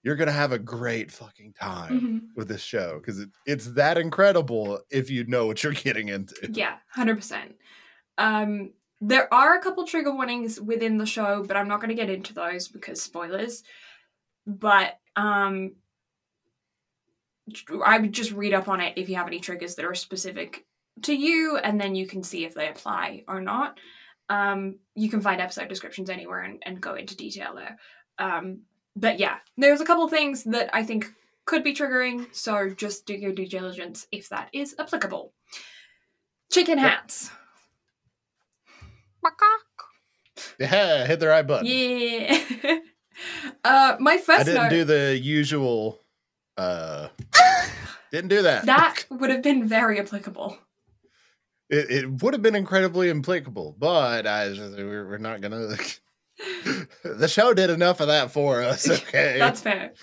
B: you're gonna have a great fucking time
A: Mhm.
B: with this show because it, it's that incredible if you know what you're getting into.
A: Yeah, hundred percent. Um, there are a couple trigger warnings within the show, but I'm not going to get into those because spoilers. But um, I would just read up on it if you have any triggers that are specific to you, and then you can see if they apply or not. Um, you can find episode descriptions anywhere and, and go into detail there. Um, but yeah, there's a couple things that I think could be triggering, so just do your due diligence if that is applicable. Chicken
B: Yep. Yeah, hit the right button.
A: Yeah. Uh, my first
B: I didn't
A: note
B: do the usual. Uh, didn't do that.
A: that would have been very applicable.
B: it, it would have been incredibly applicable, but I we're, we're not gonna. the show did enough of that for us. Okay,
A: That's fair.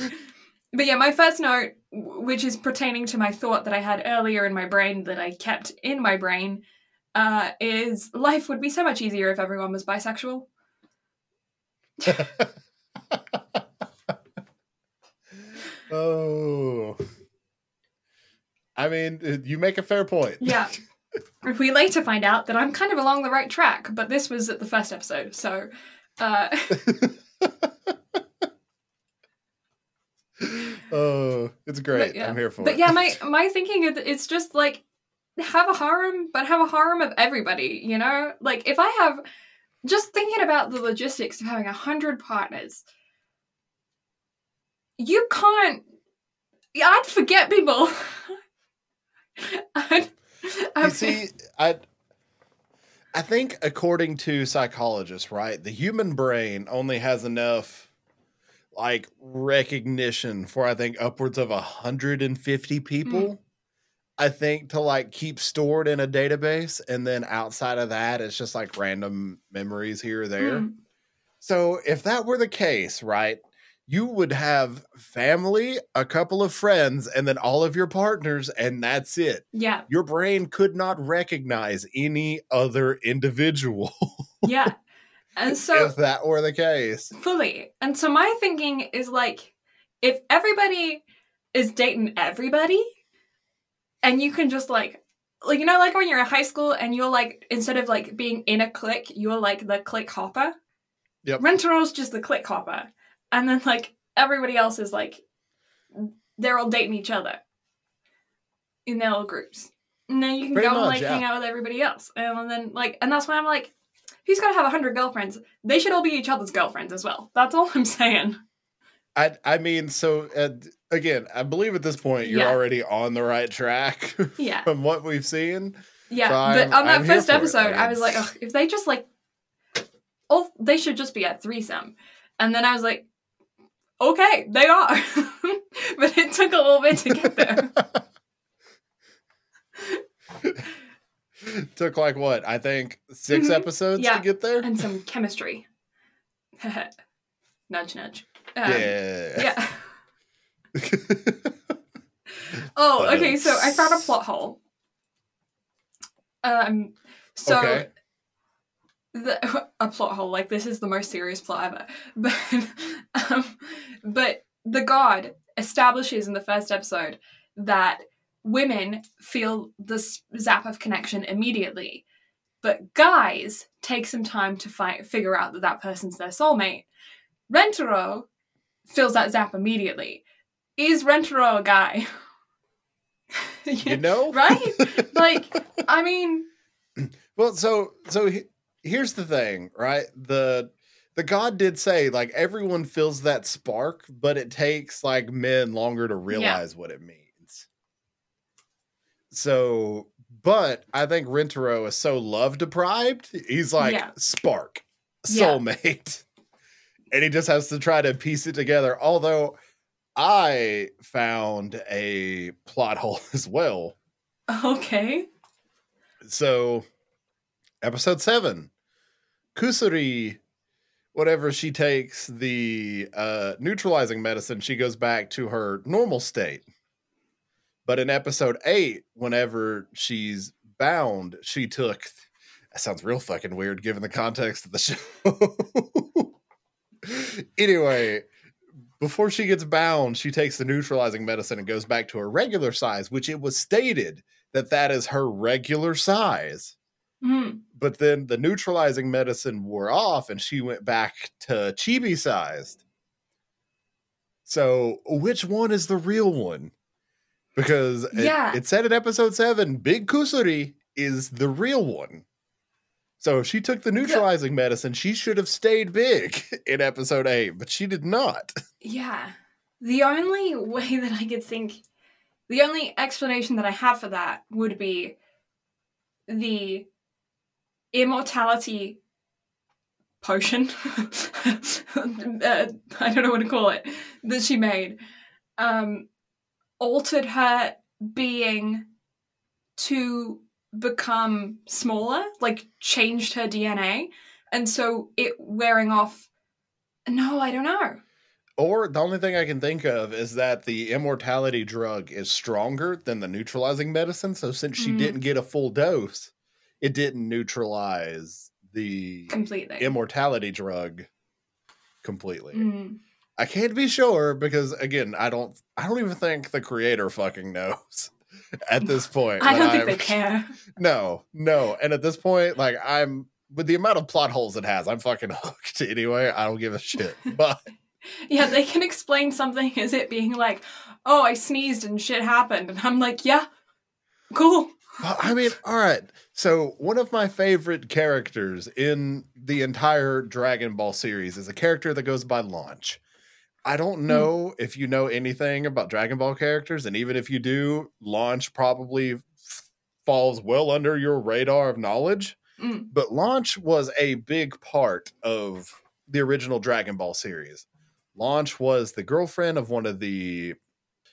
A: But yeah, my first note, which is pertaining to my thought that I had earlier in my brain that I kept in my brain, uh, is life would be so much easier if everyone was bisexual.
B: oh. I mean, uh, you make a fair point.
A: Yeah. we later find out that I'm kind of along the right track, but this was at the first episode, so uh,
B: oh, it's great.
A: Yeah.
B: I'm here for
A: but
B: it.
A: But yeah, my my thinking is it's just like have a harem, but have a harem of everybody. You know, like if I have just thinking about the logistics of having a hundred partners, you can't. I'd forget people. I'd, I'd-
B: see, I I think according to psychologists, right, the human brain only has enough like recognition for I think upwards of 150 people. I think to like keep stored in a database and then outside of that it's just like random memories here or there.
A: Hmm.
B: So if that were the case, right, you would have family, a couple of friends, and then all of your partners, and that's it.
A: yeah,
B: Your brain could not recognize any other individual
A: yeah, and so
B: if that were the case.
A: Fully. And so my thinking is like, if everybody is dating everybody, and you can just like, like you know, like when you're in high school and you're like, instead of like being in a clique, you're like the clique hopper.
B: Yep.
A: Rentaro's just the clique hopper, and then like everybody else is like, they're all dating each other in their little groups. And then you can
B: Pretty
A: go and like
B: yeah.
A: hang out with everybody else, and then like, and that's why I'm like, he's gonna have a hundred girlfriends. They should all be each other's girlfriends as well. That's all I'm saying.
B: I I mean, so uh, again, I believe at this point you're
A: Yeah.
B: already on the right track
A: Yeah,
B: from what we've seen.
A: yeah.
B: So
A: but on that
B: I'm
A: first
B: for it.
A: episode, I was like, if they just like, oh, they should just be at threesome. And then I was like, okay, they are. but it took a little bit to get there.
B: Took like what? I think 6
A: Mhm.
B: episodes
A: Yeah.
B: to get there.
A: and some chemistry. Nudge, nudge. Um,
B: yeah.
A: Yeah. Oh, okay. So I found a plot hole. Um. So
B: Okay.
A: the, a plot hole like this is the most serious plot ever, but um, but the god establishes in the first episode that women feel this zap of connection immediately, but guys take some time to find figure out that that person's their soulmate. Rentaro fills that zap immediately. Is Rentaro a guy?
B: You know?
A: right? Like, I mean,
B: Well, so so he- here's the thing, right? The the god did say like everyone feels that spark, but it takes like men longer to realize what it means. So, but I think Rentaro is so love deprived. He's like
A: Yeah.
B: spark,
A: Yeah.
B: And he just has to try to piece it together. Although I found a plot hole as well.
A: okay.
B: So, episode seven, Kusuri, whatever she takes the uh, neutralizing medicine, she goes back to her normal state. But in episode eight, whenever she's bound, she took. That sounds real fucking weird given the context of the show. Anyway, before she gets bound, she takes the neutralizing medicine and goes back to her regular size, which it was stated that that is her regular size.
A: Hmm.
B: But then the neutralizing medicine wore off and she went back to chibi sized. So, which one is the real one? Because it- it, said in episode seven, Big Kusuri is the real one. So, if she took the neutralizing medicine, she should have stayed big in episode eight, but she did not.
A: Yeah. The only way that I could think, the only explanation that I have for that would be the immortality potion. uh, I don't know what to call it that she made. Um, altered her being to become smaller, like changed her DNA, and so it wearing off. No, I don't know.
B: Or the only thing I can think of is that the immortality drug is stronger than the neutralizing medicine. So since she
A: Mm.
B: didn't get a full dose, it didn't neutralize the
A: Completely.
B: immortality drug completely.
A: Mm.
B: I can't be sure because again, I don't I don't even think the creator fucking knows at this point.
A: I don't think they
B: I'm-
A: care.
B: No, no. And at this point, like I'm with the amount of plot holes it has, I'm fucking hooked anyway. I don't give a shit. But
A: Yeah, they can explain something as it being like, "Oh, I sneezed and shit happened," and I'm like, "Yeah, cool."
B: I mean, all right. So one of my favorite characters in the entire Dragon Ball series is a character that goes by Launch. I don't know if you know anything about Dragon Ball characters, and even if you do, Launch probably f- falls well under your radar of knowledge.
A: Mm.
B: But Launch was a big part of the original Dragon Ball series. Launch was the girlfriend of one of the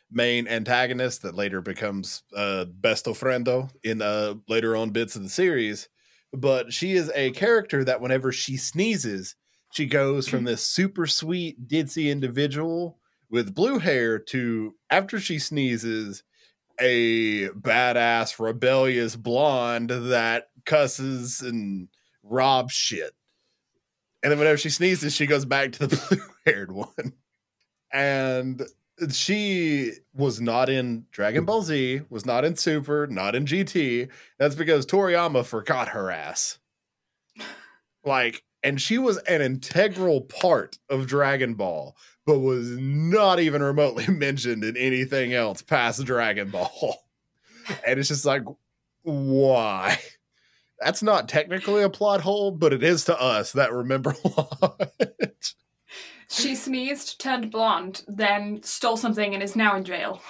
B: main antagonists that later becomes uh Besto Friendo in uh later on bits of the series. But she is a character that whenever she sneezes, she goes from mm. this super sweet ditzy individual with blue hair to after she sneezes a badass rebellious blonde that cusses and robs shit. And then whenever she sneezes, she goes back to the blue haired one. And she was not in Dragon Ball Z, was not in Super, not in GT. That's because Toriyama forgot her ass. Like, and she was an integral part of Dragon Ball, but was not even remotely mentioned in anything else past Dragon Ball. And it's just like, why? That's not technically a plot hole, but it is to us that remember Launch.
A: She sneezed, turned blonde, then stole something, and is now in jail.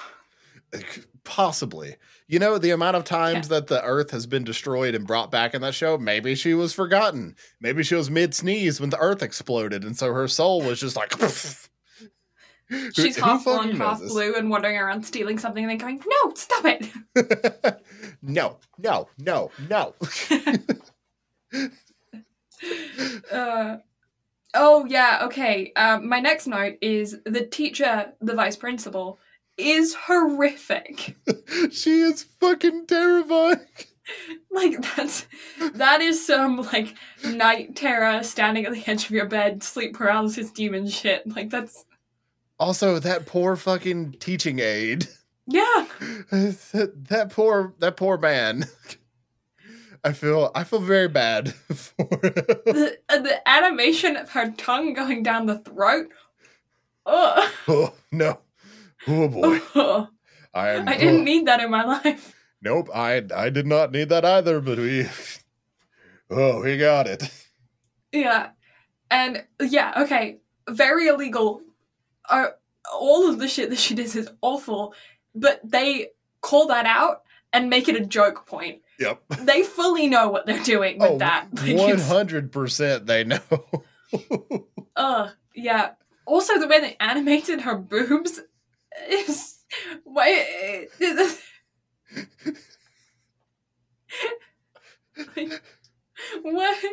B: Possibly. You know, the amount of times that the earth has been destroyed and brought back in that show, maybe she was forgotten. Maybe she was mid sneeze when the earth exploded, and so her soul was just like.
A: She's
B: who
A: half blonde, half blue, and wandering around stealing something, and then going, "No, stop it!"
B: no, no, no, no.
A: Uh, oh yeah, okay. Um, my next note is the teacher, the vice principal, is horrific.
B: she is fucking terrifying.
A: like that's that is some like night terror standing at the edge of your bed, sleep paralysis demon shit. Like that's
B: Also, that poor fucking teaching aide.
A: yeah.
B: that, that poor that poor man. I feel I feel very bad for.
A: The uh, the animation of her tongue going down the throat. Ugh.
B: Oh no. Oh boy. I am
A: I didn't
B: oh,
A: need that in my life.
B: Nope, I I did not need that either, but we Oh, we got it.
A: Yeah. And yeah, okay. Very illegal. Uh, all of the shit that she does is awful, but they call that out and make it a joke point.
B: Yep.
A: They fully know what they're doing with
B: Oh,
A: that.
B: One hundred percent they know.
A: Ugh, yeah. Also, the way they animated her boobs. Why? like, what?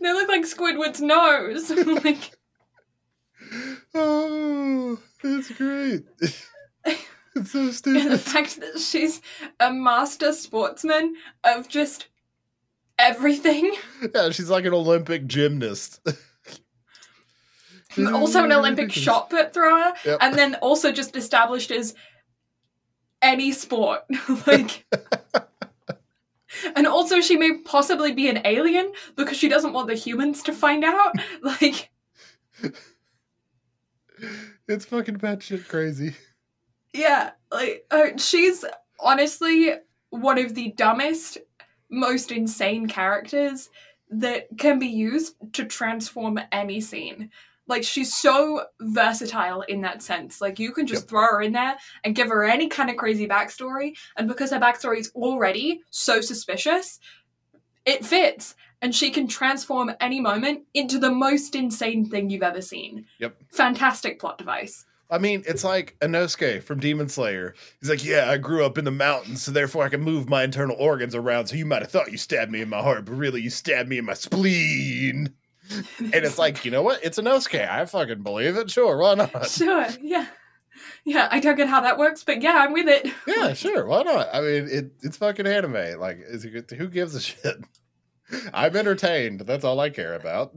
A: They look like Squidward's nose. like,
B: oh, that's great. it's so
A: stupid. the fact that she's a master sportsman of just everything.
B: Yeah, she's like an Olympic gymnast.
A: Also an Olympic shot put thrower,
B: Yep.
A: and then also just established as any sport. like And also she may possibly be an alien because she doesn't want the humans to find out. Like
B: It's fucking batshit crazy.
A: yeah, like uh, she's honestly one of the dumbest, most insane characters that can be used to transform any scene. Like she's so versatile in that sense. Like you can just
B: Yep.
A: throw her in there and give her any kind of crazy backstory, and because her backstory is already so suspicious, it fits. and she can transform any moment into the most insane thing you've ever seen.
B: Yep.
A: Fantastic plot device.
B: I mean, it's like Inosuke from Demon Slayer. He's like, yeah, I grew up in the mountains, so therefore I can move my internal organs around. So you might have thought you stabbed me in my heart, but really you stabbed me in my spleen. and it's like, you know what? It's Inosuke. I fucking believe it. Sure, why not?
A: Sure, yeah. Yeah, I don't get how that works, but yeah, I'm with it.
B: Yeah, sure, why not? I mean, it, it's fucking anime. Like, is it, who gives a shit? I'm entertained. That's all I care about.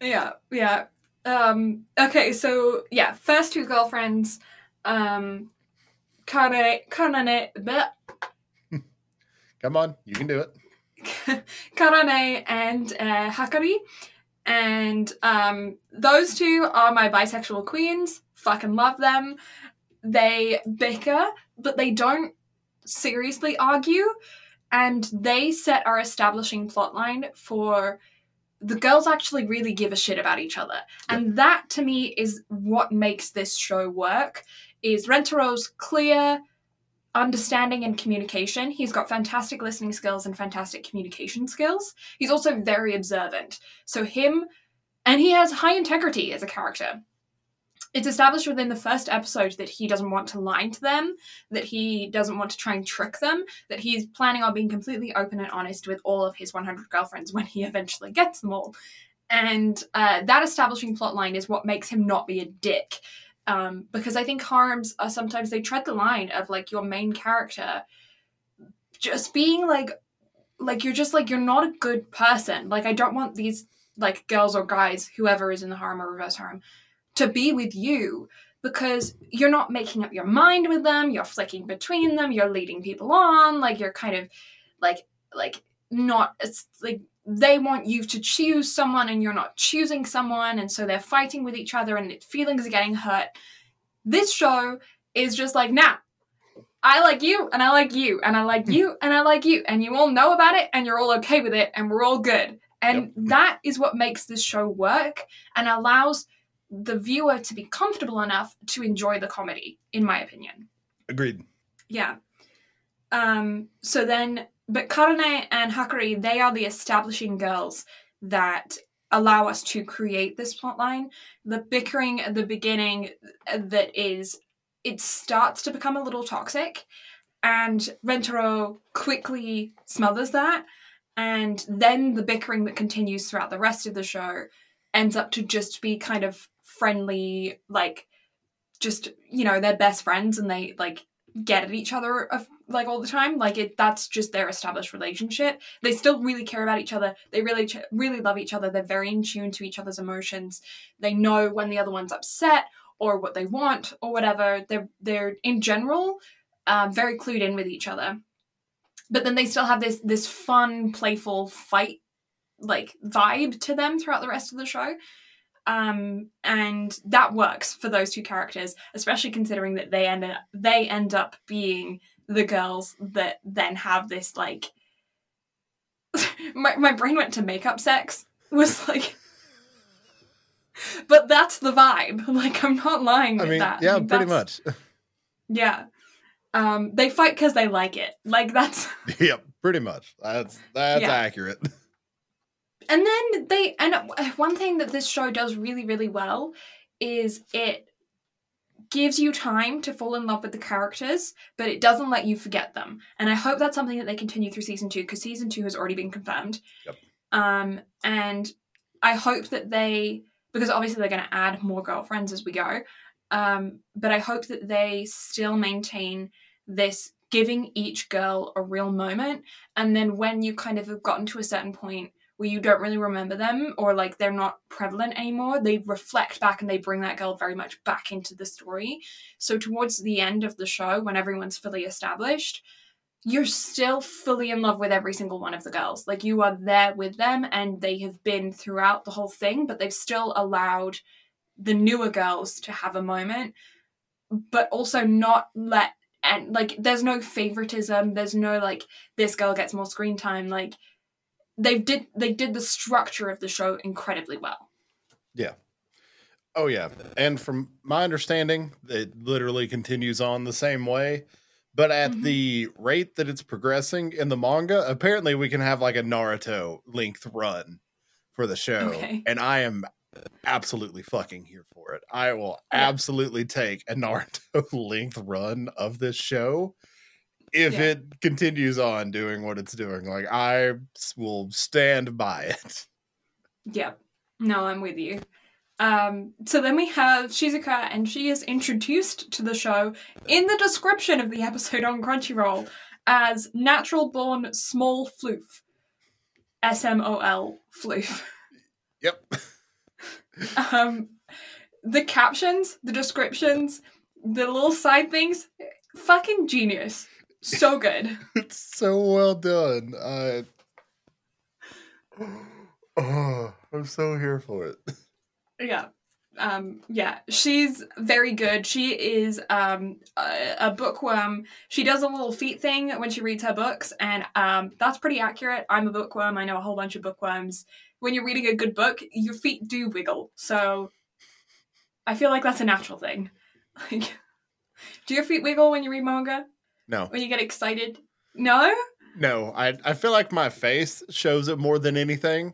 A: Yeah, yeah. Um, okay, so yeah, first two girlfriends, um, Kane, Kanane, bleh.
B: Come on, you can do it.
A: Karane and uh, Hakari. And um, those two are my bisexual queens. Fucking love them. They bicker, but they don't seriously argue. And they set our establishing plotline for the girls actually really give a shit about each other. And that to me is what makes this show work is Rentaro's clear understanding and communication. He's got fantastic listening skills and fantastic communication skills. He's also very observant. So him and he has high integrity as a character. It's established within the first episode that he doesn't want to lie to them, that he doesn't want to try and trick them, that he's planning on being completely open and honest with all of his 100 girlfriends when he eventually gets them all. And uh, that establishing plotline is what makes him not be a dick. Um, because I think harems are sometimes they tread the line of like your main character just being like, like you're just like, you're not a good person. Like, I don't want these like girls or guys, whoever is in the harem or reverse harem, to be with you because you're not making up your mind with them you're flicking between them you're leading people on like you're kind of like like not it's like they want you to choose someone and you're not choosing someone and so they're fighting with each other and feelings are getting hurt this show is just like nah I like you and I like you and I like you and I like you and you all know about it and you're all okay with it and we're all good. And yep. that is what makes this show work and allows the viewer to be comfortable enough to enjoy the comedy, in my opinion.
B: Agreed.
A: Yeah. Um, so then, but Karane and Hakari, they are the establishing girls that allow us to create this plotline. The bickering at the beginning uh, that is, it starts to become a little toxic, and Rentaro quickly smothers that. And then the bickering that continues throughout the rest of the show ends up to just be kind of friendly, like just you know they're best friends and they like get at each other like all the time. Like it, that's just their established relationship. They still really care about each other. They really, really love each other. They're very in tune to each other's emotions. They know when the other one's upset or what they want or whatever. They're they're in general um, very clued in with each other. But then they still have this this fun, playful fight like vibe to them throughout the rest of the show. Um, and that works for those two characters, especially considering that they end up, they end up being the girls that then have this like my my brain went to makeup sex was like but that's the vibe. Like i'm not lying
B: i
A: mean that.
B: yeah
A: like,
B: pretty much.
A: Yeah. Um they fight because they like it. Like that's
B: yep pretty much. That's that's yeah. accurate
A: and then they and one thing that this show does really really well is it gives you time to fall in love with the characters but it doesn't let you forget them. And i hope that's something that they continue through season two because season two has already been confirmed.
B: Yep.
A: um and i hope that they because obviously they're going to add more girlfriends as we go um but i hope that they still maintain this giving each girl a real moment. And then when you kind of have gotten to a certain point where you don't really remember them or like they're not prevalent anymore, they reflect back and they bring that girl very much back into the story. So towards the end of the show, when everyone's fully established, you're still fully in love with every single one of the girls. Like you are there with them and they have been throughout the whole thing, but they've still allowed the newer girls to have a moment, but also not let and like there's no favoritism, there's no like this girl gets more screen time, like they did they did the structure of the show incredibly well.
B: Yeah. Oh yeah. And from my understanding, it literally continues on the same way. But at
A: Mhm.
B: the rate that it's progressing in the manga, apparently we can have like a Naruto length run for the show.
A: Okay.
B: And I am absolutely fucking here for it. I will
A: Yeah.
B: absolutely take a Naruto length run of this show if
A: Yeah.
B: it continues on doing what it's doing. Like I will stand by it.
A: Yeah. No, I'm with you. Um, so then we have Shizuka, and she is introduced to the show in the description of the episode on Crunchyroll as natural born small floof. S M O L floof.
B: Yep.
A: Um, the captions, the descriptions, the little side things, fucking genius. So good.
B: it's so well done. I oh, I'm so here for it.
A: Yeah. Um, yeah, she's very good. She is um, a, a bookworm. She does a little feet thing when she reads her books, and um, that's pretty accurate. I'm a bookworm. I know a whole bunch of bookworms. When you're reading a good book, your feet do wiggle. So I feel like that's a natural thing. Like, do your feet wiggle when you read manga?
B: No.
A: When you get excited? No?
B: No, I I feel like my face shows it more than anything.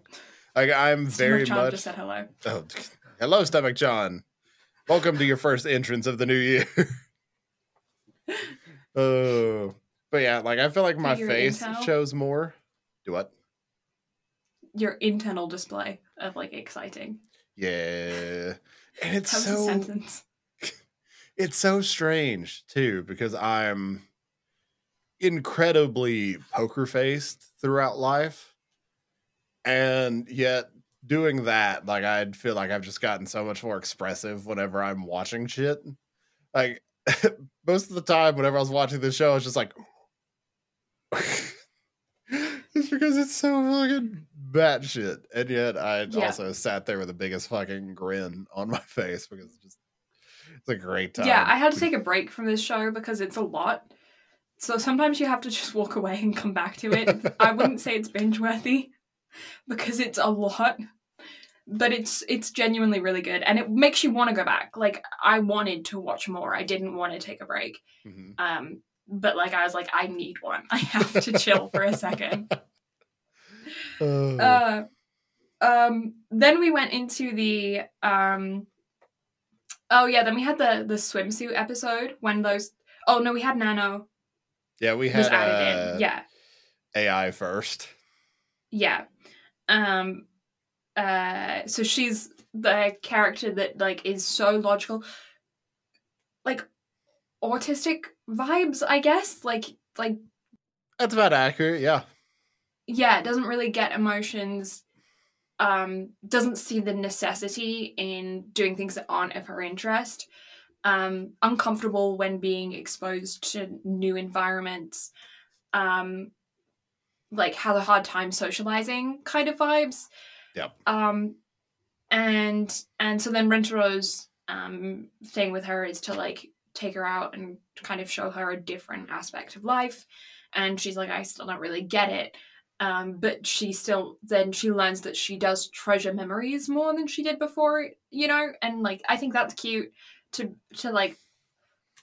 B: Like I'm very
A: Stomach
B: much
A: just said hello.
B: Oh, hello, Stomach John. Welcome to your first entrance of the new year. Oh, but yeah, like I feel like my
A: your
B: face
A: intel?
B: shows more. Do what?
A: Your internal display of like exciting.
B: Yeah, and it's
A: That was a
B: so
A: sentence.
B: it's so strange too because I'm incredibly poker faced throughout life, and yet doing that, like I'd feel like I've just gotten so much more expressive whenever I'm watching shit. Like most of the time, whenever I was watching this show, I was just like, it's because it's so fucking batshit, and yet I
A: Yeah.
B: also sat there with the biggest fucking grin on my face because it's just it's a great time.
A: Yeah, I had to take a break from this show because it's a lot. So sometimes you have to just walk away and come back to it. I wouldn't say it's binge worthy because it's a lot, but it's it's genuinely really good and it makes you want to go back. Like I wanted to watch more. I didn't want to take a break.
B: Mhm.
A: Um but like I was like I need one. I have to chill for a second.
B: Oh.
A: Uh, um, then we went into the um. Oh yeah, then we had the the swimsuit episode when those. Oh no, we had Nano
B: yeah, we had
A: added
B: uh,
A: in. Yeah,
B: AI first.
A: yeah. Um, uh, so she's the character that like is so logical, like autistic vibes, I guess. Like like
B: That's about accurate. Yeah.
A: yeah, doesn't really get emotions, um, doesn't see the necessity in doing things that aren't of her interest, um, uncomfortable when being exposed to new environments, um, like had a hard time socializing kind of vibes.
B: Yep.
A: Um, and and so then Rentaro's um thing with her is to like take her out and kind of show her a different aspect of life and she's like i still don't really get it um, but she still then she learns that she does treasure memories more than she did before you know and like i think that's cute to to like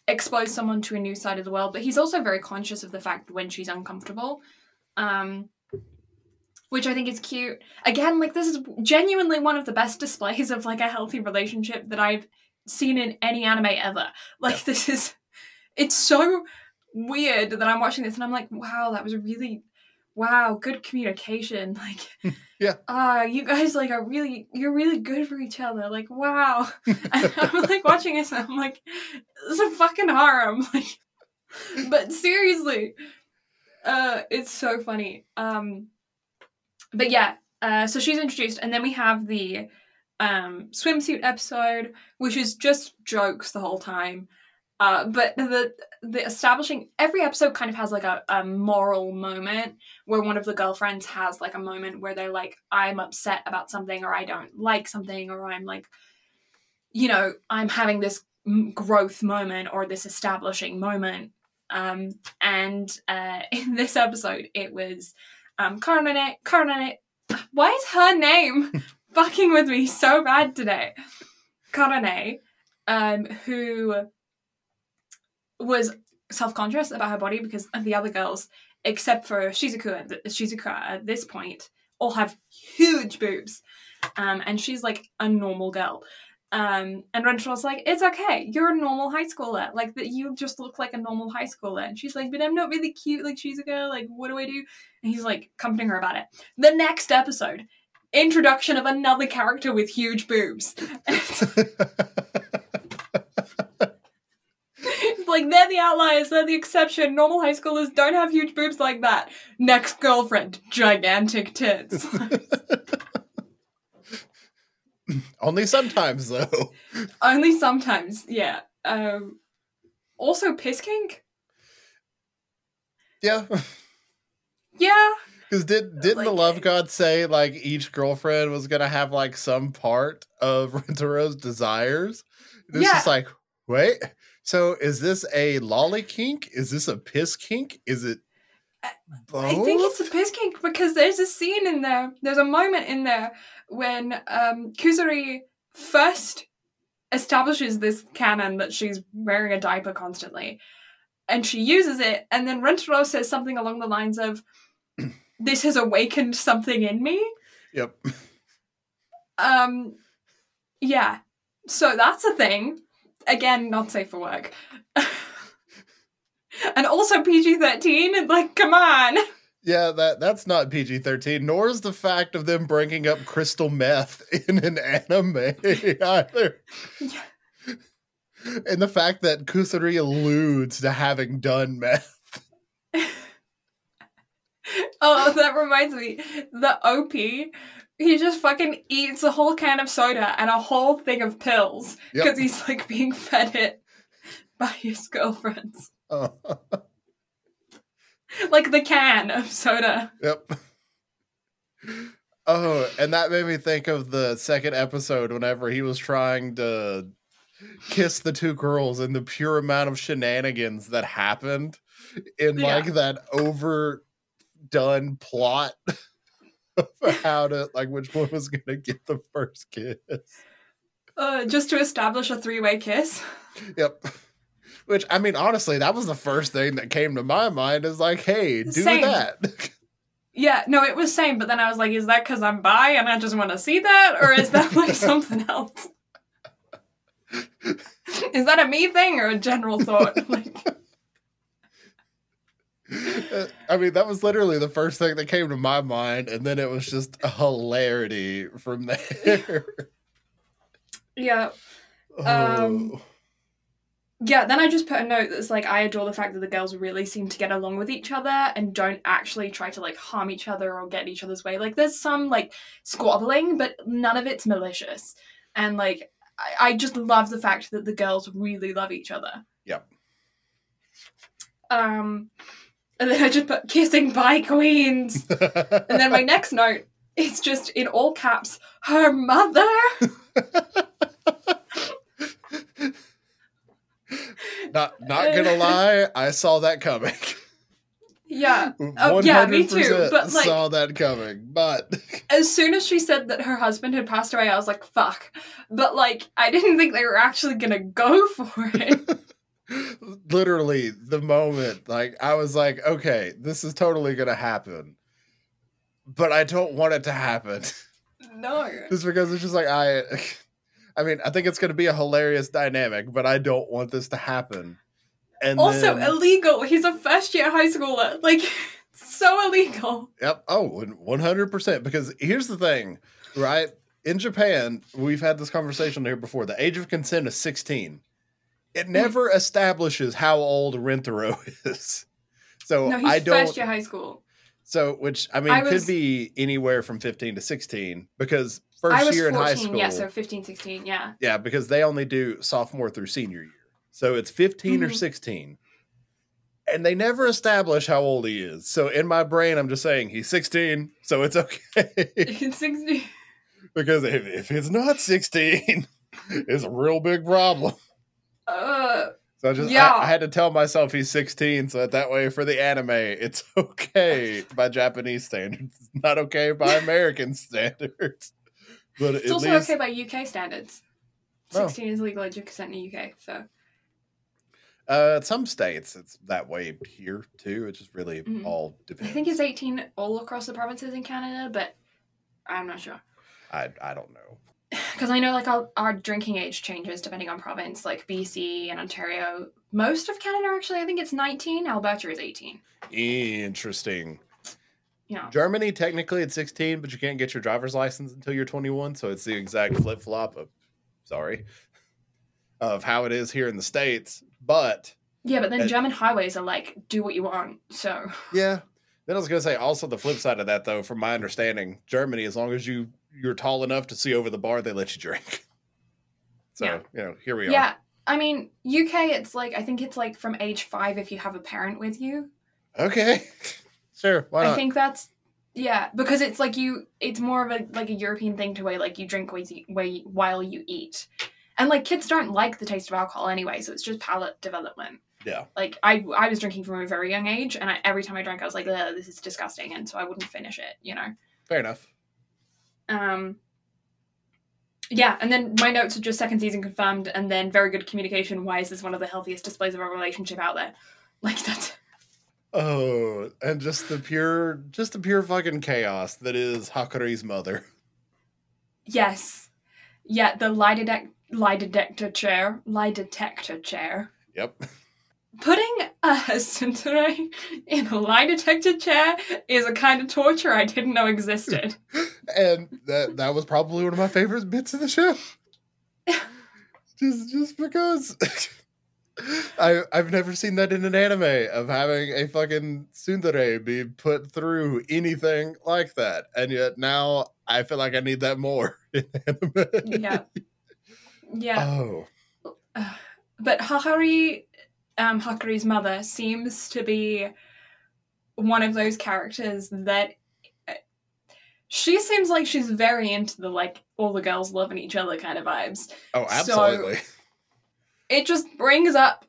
A: expose someone to a new side of the world but he's also very conscious of the fact when she's uncomfortable um which i think is cute. Again like this is genuinely one of the best displays of like a healthy relationship that i've seen in any anime ever. Like this is it's so weird that i'm watching this and i'm like wow that was really wow good communication like
B: Yeah.
A: ah you guys like are really you're really good for each other like wow and i'm like watching this and i'm like it's a fucking harem like but seriously uh it's so funny um but yeah uh so she's introduced and then we have the um swimsuit episode which is just jokes the whole time uh but the the establishing every episode kind of has like a, a moral moment where one of the girlfriends has like a moment where they're like i'm upset about something or i don't like something or i'm like you know i'm having this growth moment or this establishing moment. Um and uh in this episode it was um Karnane why is her name fucking with me so bad today? Karane um who was self conscious about her body because the other girls, except for Shizuku, Shizuka at this point, all have huge boobs, um, and she's like a normal girl. Um, and Rentaro's like, it's okay, you're a normal high schooler. Like that, you just look like a normal high schooler. And she's like, but I'm not really cute like Shizuka. Like, what do I do? And he's like comforting her about it. The next episode, introduction of another character with huge boobs. like they're the outliers, they're the exception. Normal high schoolers don't have huge boobs like that. Next girlfriend, gigantic tits.
B: Only sometimes though.
A: Only sometimes, yeah. Um also piss kink?
B: Yeah.
A: Yeah.
B: Because did didn't the love god say like each girlfriend was gonna have like some part of Rentaro's desires? It's
A: Yeah.
B: just like, wait, so is this a lolly kink? Is this a piss kink? Is it
A: I-
B: both?
A: I think it's a piss kink because there's a scene in there. There's a moment in there when um, Kusuri first establishes this canon that she's wearing a diaper constantly, and she uses it, and then Rentaro says something along the lines of, "This has awakened something in me."
B: Yep.
A: Um, yeah. So that's a thing. Again, not safe for work. and also PG thirteen. Like, come on.
B: Yeah, that that's not PG thirteen. Nor is the fact of them bringing up crystal meth in an anime either.
A: Yeah.
B: And the fact that Kusuri alludes to having done meth.
A: Oh, that reminds me. The OP, he just fucking eats a whole can of soda and a whole thing of pills
B: Yep.
A: because he's like being fed it by his girlfriends.
B: Uh,
A: Like the can of soda.
B: yep. Oh, and that made me think of the second episode whenever he was trying to kiss the two girls and the pure amount of shenanigans that happened in
A: Yeah.
B: like that overdone plot of how to like which one was gonna get the first kiss.
A: Uh, just to establish a three way kiss.
B: Yep. Which I mean, honestly, that was the first thing that came to my mind is like, hey, do
A: Same.
B: that.
A: Yeah, no, it was same, but then I was like, is that because I'm bi and I just want to see that? Or is that like something else? is that a me thing or a general thought? Like,
B: I mean, that was literally the first thing that came to my mind, and then it was just a hilarity from there.
A: yeah. Um,
B: Oh.
A: Yeah, then I just put a note that's like, I adore the fact that the girls really seem to get along with each other and don't actually try to like harm each other or get in each other's way. Like, there's some like squabbling, but none of it's malicious. And like, I, I just love the fact that the girls really love each other.
B: Yep.
A: Um, and then I just put kissing by queens. And then my next note is just in all caps, her mother.
B: not not gonna lie, I saw that coming.
A: Yeah. Oh, yeah, me too, but, like-
B: saw that coming. But
A: As soon as she said that her husband had passed away, I was like, fuck. But like, I didn't think they were actually gonna go for it.
B: literally the moment like i was like okay this is totally gonna happen but i don't want it to happen
A: no.
B: just because it's just like i i mean i think it's gonna be a hilarious dynamic but i don't want this to happen and
A: Also
B: then,
A: illegal. He's a first year high schooler. Like, so illegal.
B: yep oh 100% because here's the thing right in japan we've had this conversation here before the age of consent is 16
A: Hmm.
B: It never establishes how old rentaro is so
A: No, he's
B: i don't
A: first year high school.
B: So, which I mean,
A: I
B: could be anywhere from 15 to 16 because first
A: was
B: year
A: 14,
B: in high school.
A: yeah, so 15, 16, yeah.
B: yeah, because they only do sophomore through senior year. So it's 15 or
A: Mhm.
B: 16. And they never establish how old he is. So in my brain, I'm just saying he's 16. So it's okay.
A: 16.
B: because if, if it's not 16, it's a real big problem.
A: Uh,
B: So I just,
A: Yeah.
B: I, I had to tell myself he's 16. So that, that way for the anime, it's okay by Japanese standards. It's not okay by American standards. But
A: it's also
B: least,
A: okay by UK standards.
B: Oh.
A: 16 is legal age of consent in the UK, so.
B: Uh, some states it's that way here too. It just really
A: Mhm.
B: all
A: I think it's 18 all across the provinces in Canada, but I'm not sure.
B: I I don't know.
A: Because I know like our, our drinking age changes depending on province, like BC and Ontario. Most of Canada, actually, I think it's 19. Alberta is 18.
B: Interesting.
A: Yeah.
B: Germany technically it's 16, but you can't get your driver's license until you're 21. So it's the exact flip flop of, sorry, of how it is here in the states. But
A: Yeah, but then German highways are like, do what you want. So,
B: yeah, then I was gonna say also the flip side of that though, from my understanding, Germany as long as you you're tall enough to see over the bar, they let you drink. So
A: Yeah.
B: you know here we are.
A: yeah. I mean, UK, it's like, I think it's like from age five if you have a parent with you.
B: Okay. sure. Why
A: I think that's yeah, because it's like you it's more of a like a European thing to where like you drink with you, way while you eat. And like kids don't like the taste of alcohol anyway, so it's just palate development.
B: Yeah.
A: Like I I was drinking from a very young age and I, every time I drank I was like, Ugh, this is disgusting and so I wouldn't finish it, you know.
B: Fair enough.
A: Um yeah, and then my notes are just second season confirmed, and then very good communication. Why is this one of the healthiest displays of a relationship out there? Like that.
B: Oh, and just the pure, just the pure fucking chaos that is Hakari's mother.
A: Yes. Yeah, the lie, lie detector chair. Lie detector chair.
B: Yep.
A: Putting a tsundere in a lie detector chair is a kind of torture I didn't know existed.
B: And that that was probably one of my favorite bits of the show. just just because I I've never seen that in an anime of having a fucking tsundere be put through anything like that. And yet now I feel like I need that more in anime.
A: yeah. Yeah.
B: Oh.
A: But Hahari, um, mother, seems to be one of those characters that uh, she seems like she's very into the like all the girls loving each other kind of vibes.
B: Oh,
A: So-
B: absolutely.
A: It just brings up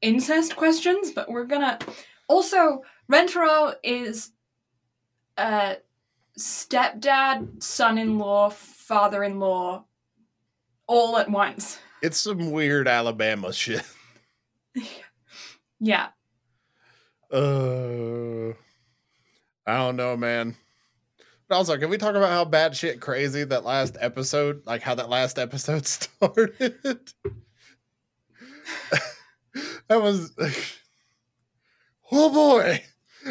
A: incest questions, but we're gonna also Rentaro is a stepdad, son-in-law, father-in-law, all at once.
B: it's some weird Alabama shit.
A: Yeah.
B: Uh, I don't know, man. But also, can we talk about how bad shit crazy that last episode, like how that last episode started? that was, oh boy.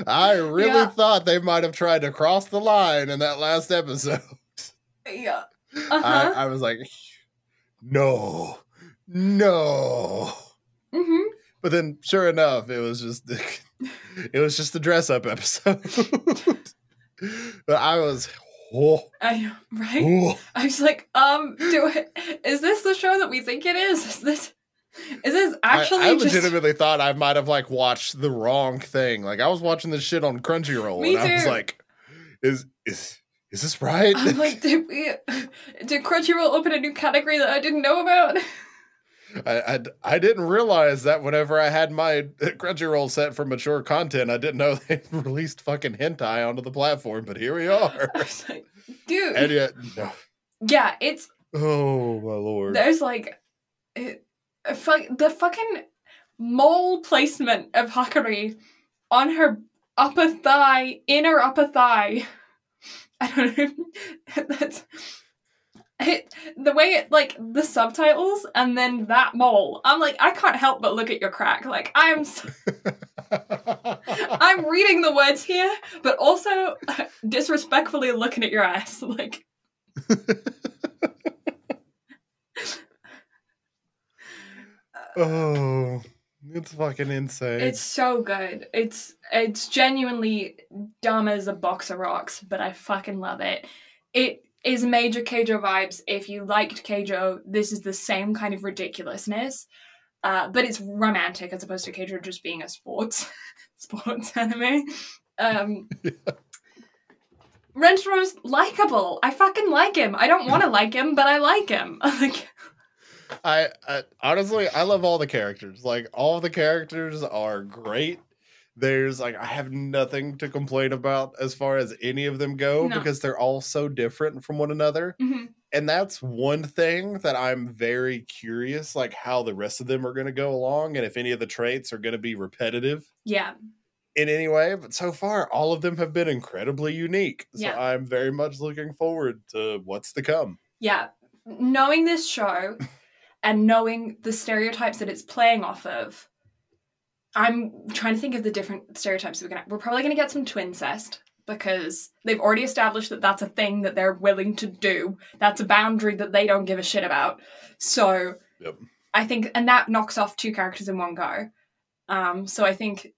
B: I really
A: Yeah.
B: thought they might have tried to cross the line in that last episode.
A: Yeah. Uh-huh.
B: I, I was like, no, no.
A: Mm-hmm.
B: But then, sure enough, it was just it was just a dress up episode. but I was, oh,
A: I right?
B: oh.
A: I was like, um, do it, is this the show that we think it is? Is this is this actually
B: I
A: just
B: legitimately thought I might have like watched the wrong thing. Like I was watching this shit on Crunchyroll,
A: Me
B: and I was like, is is is this right?
A: I'm like, did we did Crunchyroll open a new category that I didn't know about?
B: I, I I didn't realize that whenever I had my Crunchyroll set for mature content, I didn't know they released fucking hentai onto the platform. But here we are,
A: like, dude.
B: and yet, no.
A: yeah, it's
B: oh my lord.
A: there's like it, a fu- the fucking mole placement of Hakari on her upper thigh, inner upper thigh. I don't know. That's it, the way it like the subtitles and then that mole. I'm like, I can't help but look at your crack. Like I'm, I'm reading the words here, but also disrespectfully looking at your ass. Like,
B: oh, it's fucking insane.
A: It's so good. It's it's genuinely dumb as a box of rocks, but I fucking love it. It is major Keijo vibes. If you liked Keijo, this is the same kind of ridiculousness. Uh, but it's romantic as opposed to Keijo just being a sports sports anime. Um likable. I fucking like him. I don't want to like him, but I like him. like
B: I, I honestly, I love all the characters. Like all the characters are great. There's like I have nothing to complain about as far as any of them go
A: No.
B: because they're all so different from one another.
A: mhm.
B: and that's one thing that I'm very curious, like how the rest of them are going to go along, and if any of the traits are going to be repetitive
A: Yeah.
B: in any way. But so far, all of them have been incredibly unique. So
A: Yeah.
B: I'm very much looking forward to what's to come.
A: Yeah. Knowing this show and knowing the stereotypes that it's playing off of, I'm trying to think of the different stereotypes we're gonna. We're probably gonna get some twincest because they've already established that that's a thing that they're willing to do. That's a boundary that they don't give a shit about. So
B: Yep.
A: I think, and that knocks off two characters in one go. Um, so I think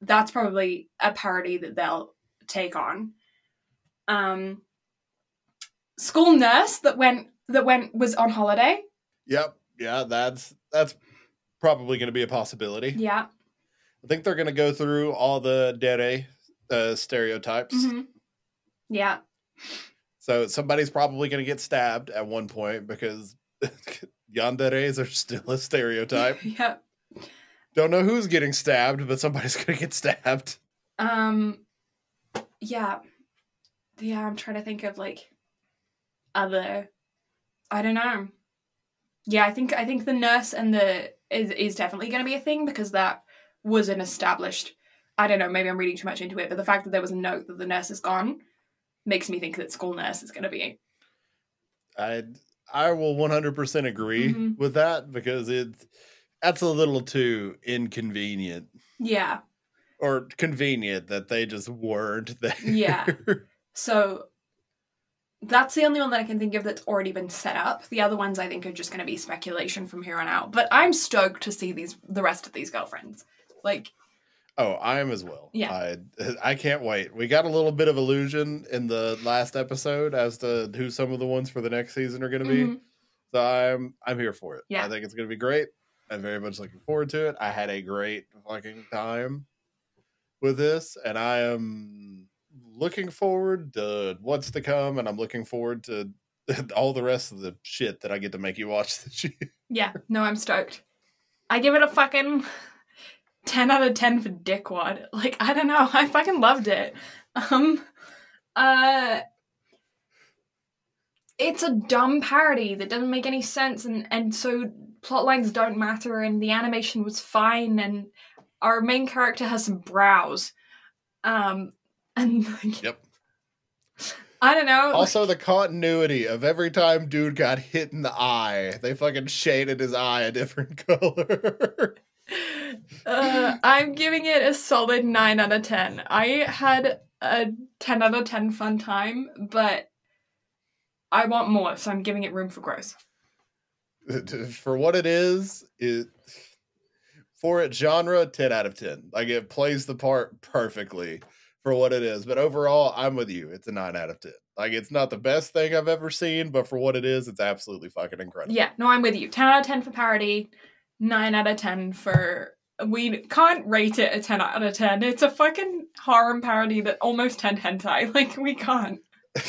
A: that's probably a parody that they'll take on. Um, school nurse that went that went was on holiday.
B: Yep. Yeah, that's that's probably going to be a possibility.
A: Yeah.
B: I think they're going to go through all the dere uh, stereotypes.
A: Mhm. Yeah.
B: So somebody's probably going to get stabbed at one point because yanderes are still a stereotype.
A: yeah.
B: Don't know who's getting stabbed, but somebody's going to get stabbed.
A: Um. Yeah. Yeah. I'm trying to think of like other. I don't know. Yeah, I think I think the nurse and the is is definitely going to be a thing because that was an established. I don't know. Maybe I'm reading too much into it, but the fact that there was a note that the nurse is gone makes me think that school nurse is going to be.
B: I I will 100% agree
A: Mhm.
B: with that because it's that's a little too inconvenient
A: Yeah.
B: or convenient that they just weren't there.
A: Yeah. So that's the only one that I can think of that's already been set up. The other ones I think are just going to be speculation from here on out. But I'm stoked to see these the rest of these girlfriends. Like,
B: Oh, I am as well.
A: Yeah.
B: I I can't wait. We got a little bit of illusion in the last episode as to who some of the ones for the next season are going to be.
A: mhm.
B: So I'm I'm here for it.
A: Yeah.
B: I think it's going to be great. I'm very much looking forward to it. I had a great fucking time with this, and I am looking forward to what's to come, and I'm looking forward to all the rest of the shit that I get to make you watch this year.
A: yeah, no, I'm stoked. I give it a fucking 10 out of 10 for Dickwad. Like, I don't know. I fucking loved it. Um, uh, it's a dumb parody that doesn't make any sense, and, and so plot lines don't matter, and the animation was fine, and our main character has some brows. Um, and like,
B: Yep.
A: I don't know.
B: Also, the continuity of every time dude got hit in the eye, they fucking shaded his eye a different color.
A: Uh, I'm giving it a solid 9 out of 10. I had a 10 out of 10 fun time, but I want more, so I'm giving it room for growth.
B: for what it is, it for its genre, 10 out of 10. Like it plays the part perfectly for what it is. But overall, I'm with you. It's a 9 out of 10. Like it's not the best thing I've ever seen, but for what it is, it's absolutely fucking incredible.
A: Yeah, no, I'm with you. 10 out of 10 for parody, 9 out of 10 for. We can't rate it a 10 out of 10. It's a fucking harem parody that almost 10 hentai. Like, we can't.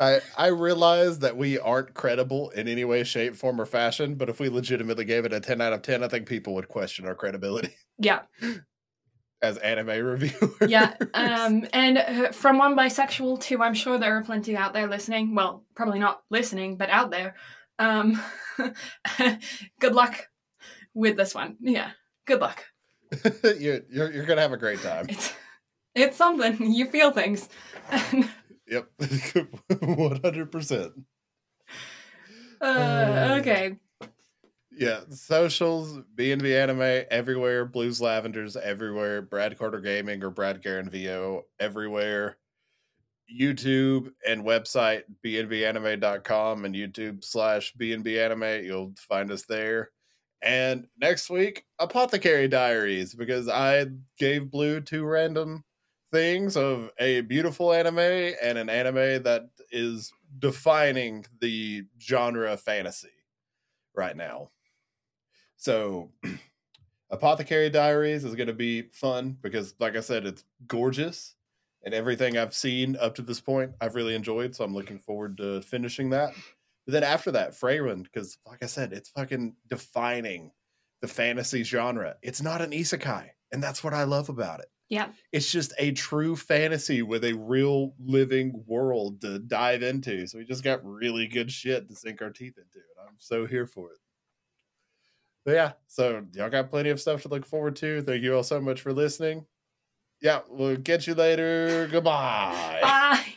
B: I I realize that we aren't credible in any way, shape, form, or fashion, but if we legitimately gave it a 10 out of 10, I think people would question our credibility
A: Yeah,
B: as anime reviewers.
A: yeah. Um, and uh, from one bisexual to, I'm sure there are plenty out there listening. Well, probably not listening, but out there. Um, good luck with this one. Yeah, good luck.
B: you're, you're you're gonna have a great time.
A: It's it's something. You feel things.
B: Yep, one hundred percent.
A: uh, okay.
B: Yeah, socials, B and B Anime everywhere, Blues Lavenders everywhere, Brad Carter Gaming or Brad Garen VO everywhere. YouTube and website bnbanime.com and YouTube slash bnb anime. You'll find us there. And next week, Apothecary Diaries, because I gave Blue two random things of a beautiful anime and an anime that is defining the genre of fantasy right now. So, Apothecary Diaries is going to be fun because, like I said, it's gorgeous and everything I've seen up to this point, I've really enjoyed. So, I'm looking forward to finishing that. But then after that, Frieren, because, like I said, it's fucking defining the fantasy genre. It's not an isekai, and that's what I love about it.
A: Yeah.
B: It's just a true fantasy with a real living world to dive into. So we just got really good shit to sink our teeth into. And I'm so here for it. But yeah, so y'all got plenty of stuff to look forward to. Thank you all so much for listening. Yeah, we'll get you later. Goodbye.
A: Bye.